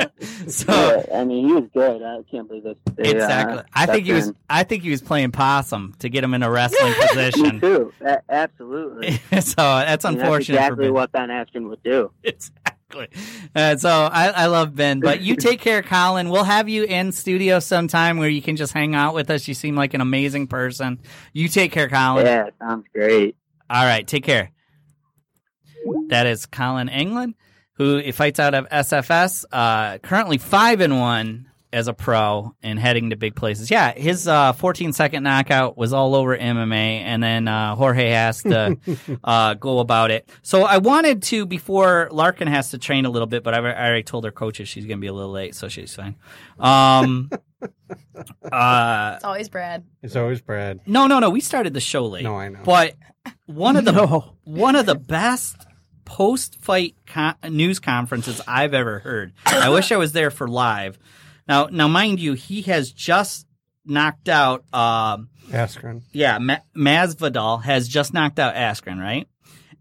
So yeah, I mean, he was good. I can't believe this. They, exactly, Uh, I think he was. stepped I think he was playing possum to get him in a wrestling in. <laughs> Me position. too. A- absolutely. <laughs> so that's that's unfortunate for exactly what Ben Askren would do. <laughs> Exactly. Uh, so I, I love Ben, but you take care, Colin. We'll have you in studio sometime where you can just hang out with us. You seem like an amazing person. You take care, Colin. Yeah, sounds great. All right, take care. That is Colin England, who fights out of SFS, uh, currently five and one as a pro and heading to big places. Yeah, his uh, 14 second knockout was all over MMA, and then uh, Jorge has to <laughs> uh, go about it. So I wanted to before Larkin has to train a little bit, but I, I already told her coaches she's going to be a little late, so she's fine. Um, <laughs> uh, It's always Brad. It's always Brad. no, no, no. We started the show late. No, I know. But one of the <laughs> No. one of the best post fight con- news conferences I've ever heard. I wish I was there for live. Now, now, mind you, he has just knocked out. Um, Askren. yeah, Ma- Masvidal has just knocked out Askren, right?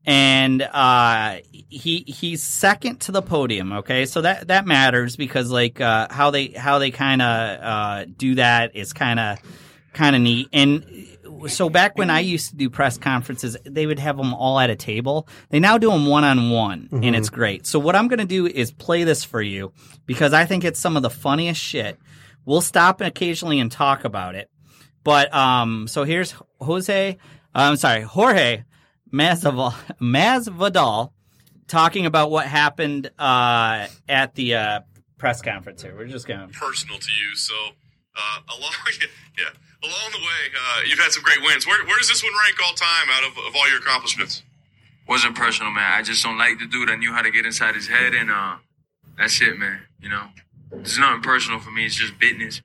And uh, he he's second to the podium. Okay, so that that matters because like uh, how they how they kind of uh, do that is kind of kind of neat. And so back when I used to do press conferences, they would have them all at a table. They now do them one on one, and it's great. So what I'm going to do is play this for you because I think it's some of the funniest shit. We'll stop occasionally and talk about it. But um, so here's Jose. uh, I'm sorry, Jorge Masvidal, Masvidal talking about what happened uh, at the uh, press conference. Here, we're just gonna. personal to you. So, uh, <laughs> along yeah, along the way, uh, you've had some great wins. Where, where does this one rank all time out of, of all your accomplishments? wasn't personal, man. I just don't like the dude. I knew how to get inside his head, and uh, that's it, man. You know, it's nothing personal for me. It's just business.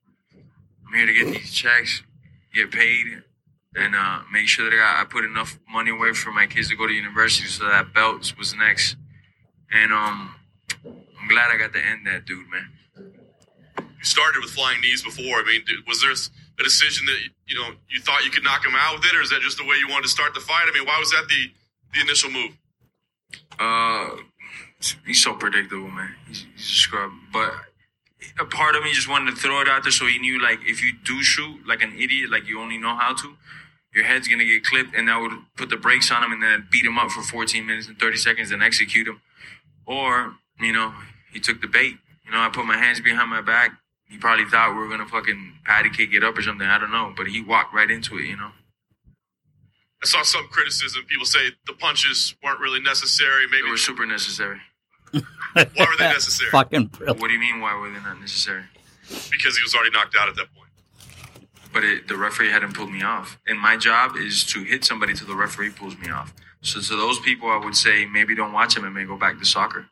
I'm here to get these checks, get paid, and uh, make sure that I, I put enough money away for my kids to go to university. So that belt was next, and um, I'm glad I got to end that, dude, man. You started with flying knees before. I mean, was there a decision that you know you thought you could knock him out with it, or is that just the way you wanted to start the fight? I mean, why was that the the initial move? Uh, he's so predictable, man. He's, he's a scrub. But a part of me just wanted to throw it out there so he knew, like, if you do shoot like an idiot, like you only know how to, your head's gonna get clipped, and that would put the brakes on him, and then beat him up for 14 minutes and 30 seconds, and execute him. Or, you know, he took the bait. You know, I put my hands behind my back. He probably thought we were gonna fucking patty cake it up or something. I don't know, but he walked right into it. You know. I saw some criticism. People say the punches weren't really necessary. Maybe They were super necessary. why were they necessary? <laughs> Fucking brilliant. What do you mean? Why were they not necessary? Because he was already knocked out at that point. but it, the referee hadn't pulled me off. And my job is to hit somebody till the referee pulls me off. So to those people, I would say maybe don't watch him and may go back to soccer.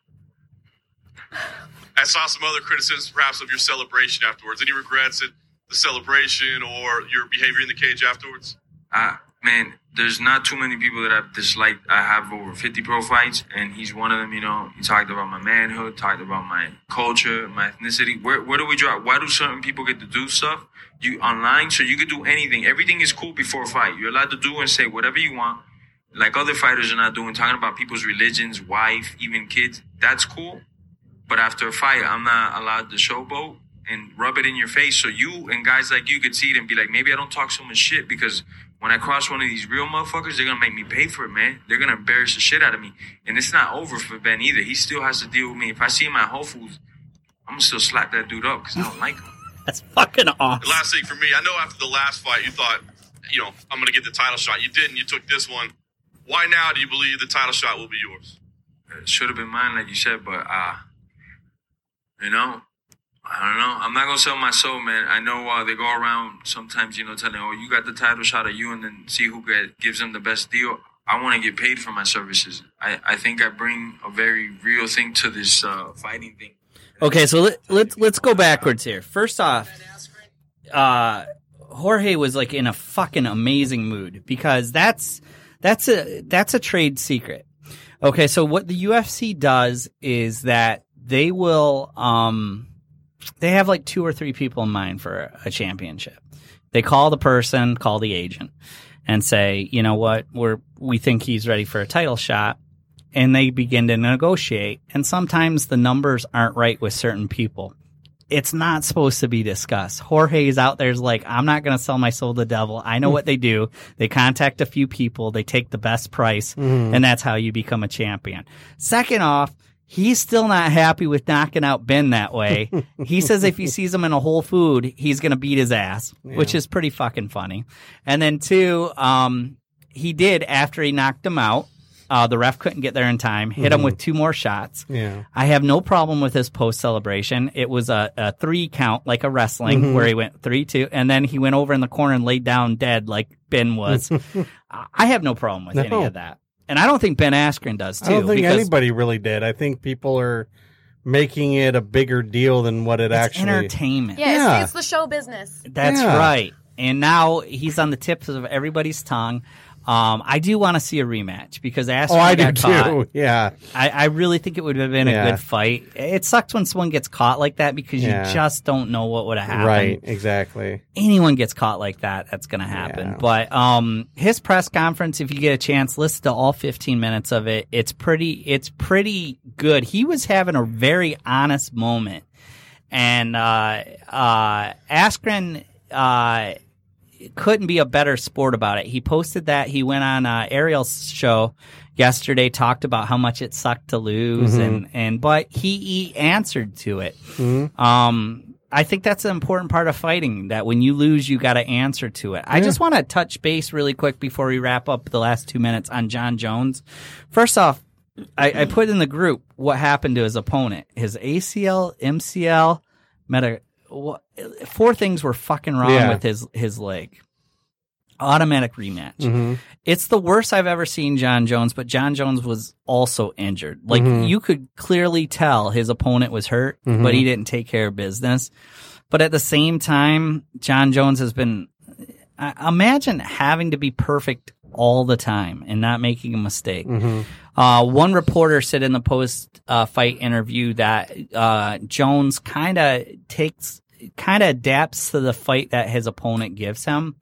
I saw some other criticisms, perhaps, of your celebration afterwards. Any regrets at the celebration or your behavior in the cage afterwards? I, man, there's not too many people that I've disliked. I have over 50 pro fights, and he's one of them. You know, he talked about my manhood, talked about my culture, my ethnicity. Where where do we draw? Why do certain people get to do stuff? You online, so you could do anything. Everything is cool before a fight. You're allowed to do and say whatever you want. Like other fighters are not doing, talking about people's religions, wife, even kids. That's cool. But after a fight, I'm not allowed to showboat and rub it in your face. So you and guys like you could see it and be like, maybe I don't talk so much shit because when I cross one of these real motherfuckers, they're gonna make me pay for it, man. They're gonna embarrass the shit out of me. And it's not over for Ben either. He still has to deal with me. If I see him at Whole Foods, I'm gonna still slap that dude up because I don't like him. <laughs> That's fucking The awesome. last thing for me, I know after the last fight, you thought, you know, I'm going to get the title shot. You didn't. You took this one. Why now do you believe the title shot will be yours? It should have been mine, like you said, but uh, you know, I don't know. I'm not gonna sell my soul, man. I know uh, they go around sometimes, you know, telling, "Oh, you got the title shot of you," and then see who get, gives them the best deal. I want to get paid for my services. I, I think I bring a very real thing to this uh, fighting thing. Okay, so let, let's let's go backwards here. First off, uh, Jorge was like in a fucking amazing mood because that's that's a that's a trade secret. Okay, so what the UFC does is that they will um they have like two or three people in mind for a championship. They call the person, call the agent, and say, you know what, we're we think he's ready for a title shot and they begin to negotiate. And sometimes the numbers aren't right with certain people. It's not supposed to be discussed. Jorge's out there's like, I'm not going to sell my soul to the devil. I know what they do. They contact a few people, they take the best price, and that's how you become a champion. Second off, he's still not happy with knocking out Ben that way. <laughs> he says if he sees him in a Whole Food, he's going to beat his ass, which is pretty fucking funny. And then two, um, he did after he knocked him out. Uh, the ref couldn't get there in time. Hit him with two more shots. Yeah. I have no problem with his post celebration. It was a, a three count, like a wrestling, where he went three two, and then he went over in the corner and laid down dead, like Ben was. <laughs> I I have no problem with any of that, and I don't think Ben Askren does too. I don't think because anybody really did. I think people are making it a bigger deal than what it it's actually. entertainment. Yeah, Yeah. It's, it's the show business. That's Yeah. right. And now he's on the tips of everybody's tongue. Um, I do want to see a rematch because Askren Oh, I do caught. too. <laughs> Yeah. I, I really think it would have been a good fight. It sucks when someone gets caught like that because Yeah. you just don't know what would have happened. Right. Exactly. Anyone gets caught like that, that's going to happen. Yeah. But um, his press conference, if you get a chance, listen to all 15 minutes of it. It's pretty. It's pretty good. He was having a very honest moment, and uh, uh, Askren. Uh, couldn't be a better sport about it. He posted that he went on uh, Ariel's show yesterday, talked about how much it sucked to lose, and and but he, he answered to it. Um, I think that's an important part of fighting. That when you lose, you got to answer to it. I just want to touch base really quick before we wrap up the last two minutes on Jon Jones. First off, I, I put in the group what happened to his opponent. His ACL, MCL, meta. What, four things were fucking wrong Yeah. with his his leg. Automatic rematch. Mm-hmm. It's the worst I've ever seen Jon Jones, but Jon Jones was also injured. Like Mhm. you could clearly tell his opponent was hurt, Mhm. but he didn't take care of business. But at the same time, Jon Jones has been. I- Imagine having to be perfect all the time and not making a mistake. Mm-hmm. Uh, one reporter said in the post uh, fight interview that uh, Jones kind of takes kind of adapts to the fight that his opponent gives him.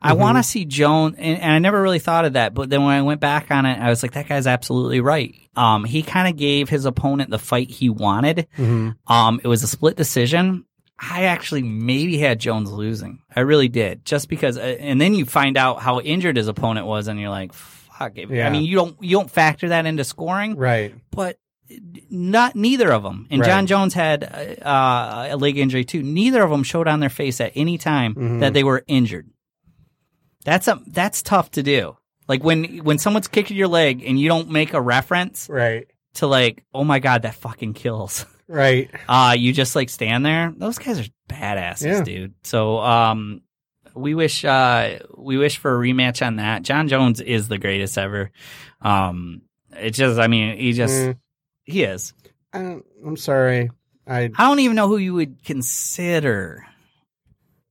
I Mm-hmm. want to see Jones, and, and I never really thought of that, but then when I went back on it, I was like, that guy's absolutely right. Um, he kind of gave his opponent the fight he wanted. Mhm. Um, it was a split decision. I actually maybe had Jones losing. I really did, just because. Uh, and then you find out how injured his opponent was, and you're like, "Fuck!" it. Yeah. I mean, you don't you don't factor that into scoring, Right. but not neither of them. And Right. Jon Jones had uh, a leg injury too. Neither of them showed on their face at any time Mhm. that they were injured. That's a that's tough to do. Like when when someone's kicking your leg and you don't make a reference Right. to like, oh my god, that fucking kills. <laughs> Right. Uh you just like stand there. Those guys are badasses, Yeah. dude. So um we wish uh we wish for a rematch on that. Jon Jones is the greatest ever. Um it's just I mean, he just Mm. he is. I don't, I'm sorry. I I don't even know who you would consider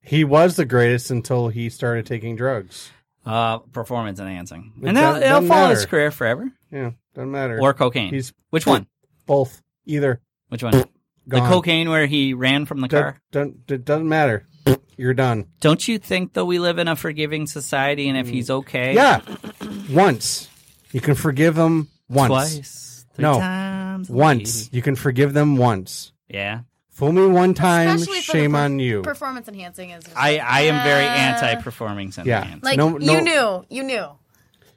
he was the greatest until he started taking drugs. uh performance enhancing. It And that'll, it'll follow his career forever. Yeah, doesn't matter. Or cocaine. He's Which one? both. Either. Which one? the cocaine where he ran from the Do- car. Don't, it doesn't matter. You're done. Don't you think though we live in a forgiving society and if he's okay Yeah. Once. You can forgive them once. twice, three No. times, Once. You can forgive them once. Yeah. Fool me one time, Especially shame per- on you. Performance enhancing is. I, like, I am very uh, anti-performance Yeah. Like No- no- you knew, you knew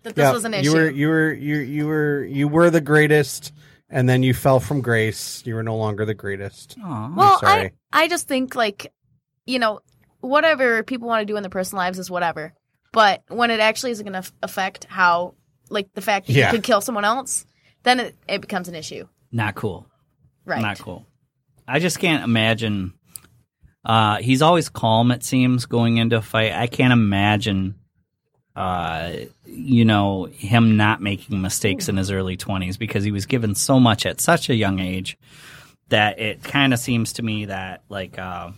that this Yeah, was an issue. You issue. were you were you you were you were the greatest and then you fell from grace. You were no longer the greatest. Aw. well, sorry. I I just think like, you know, whatever people want to do in their personal lives is whatever. But when it actually is going to affect how, like, the fact that Yeah. you could kill someone else, then it, it becomes an issue, not cool. right? Not cool. I just can't imagine. Uh, he's always calm. It seems going into a fight. I can't imagine. Uh, you know him not making mistakes in his early twenties because he was given so much at such a young age that it kind of seems to me that like uh,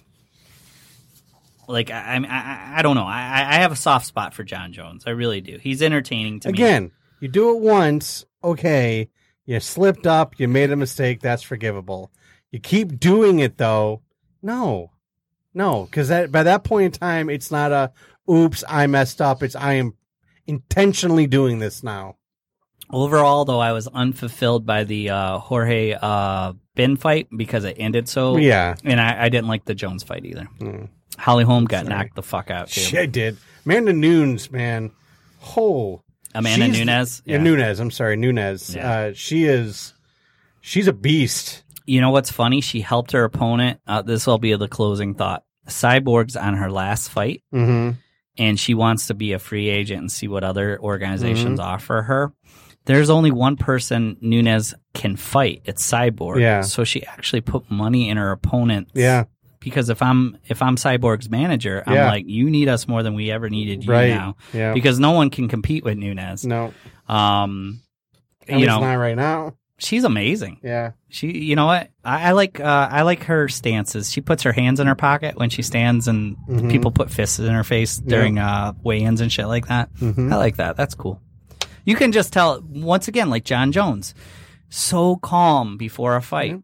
like I, I I don't know. I I have a soft spot for Jon Jones. I really do. He's entertaining to me. Again, you do it once, okay. You slipped up, you made a mistake, that's forgivable. You keep doing it though, no, no, because that by that point in time, it's not a oops, I messed up. It's I am intentionally doing this now. Overall, though, I was unfulfilled by the uh, Jorge uh, Ben fight because it ended so. Yeah. and I, I didn't like the Jones fight either. Mm. Holly Holm got Sorry. knocked the fuck out too. I did. Amanda Nunes, man. Oh, Amanda she's- Nunes. Yeah. Nunez. I'm sorry, Nunez. Yeah. Uh, she is. She's a beast. You know what's funny? She helped her opponent. Uh, this will be the closing thought. Cyborg's on her last fight, Mm-hmm. And she wants to be a free agent and see what other organizations Mm-hmm. offer her. There's only one person Nunez can fight. It's Cyborg. Yeah. So she actually put money in her opponent. Yeah. Because if I'm if I'm Cyborg's manager, I'm Yeah. like, you need us more than we ever needed you Right. now. Yeah. Because no one can compete with Nunez. No. Um, At you least know, not right now. She's amazing. Yeah. She, you know what? I, I like uh, I like her stances. She puts her hands in her pocket when she stands, and Mhm. people put fists in her face during uh, weigh-ins and shit like that. Mhm. I like that. That's cool. You can just tell once again, like Jon Jones, so calm before a fight.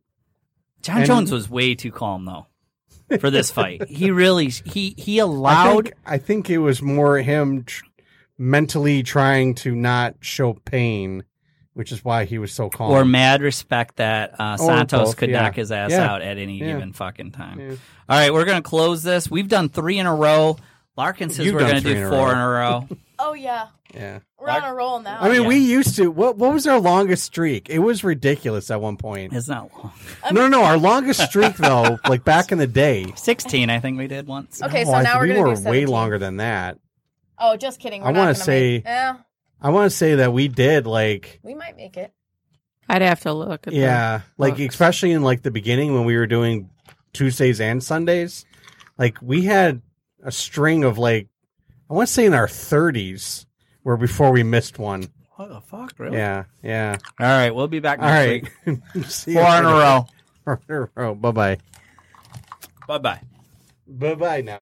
John And- Jones was way too calm though for this fight. <laughs> He really he he I allowed. think, I think it was more him tr- mentally trying to not show pain, which is why he was so calm. or mad respect that uh, Santos both, could yeah. knock his ass Yeah. out at any Yeah. given fucking time. Yeah. All right, we're gonna close this. We've done three in a row. Larkin says You've we're gonna do in four row. in a row. <laughs> Oh yeah, yeah. we're on a roll now. I mean, yeah. we used to. What What was our longest streak? It was ridiculous at one point. It's not long. no, no, no. our longest streak though, <laughs> like back in the day. Sixteen, I think we did once. okay, Oh, so now think we're gonna We were do way longer than that. Oh, just kidding. We're I wanna say- Make, yeah, I want to say that we did like we might make it. I'd have to look at the Yeah, like books. especially in like the beginning when we were doing Tuesdays and Sundays, like we had a string of like I want to say in our 30s where before we missed one. What the fuck, really? Yeah, yeah. All right, we'll be back All next right. week. <laughs> See you Four in a later. row. Four in a row. Bye bye. Bye bye. Bye bye now.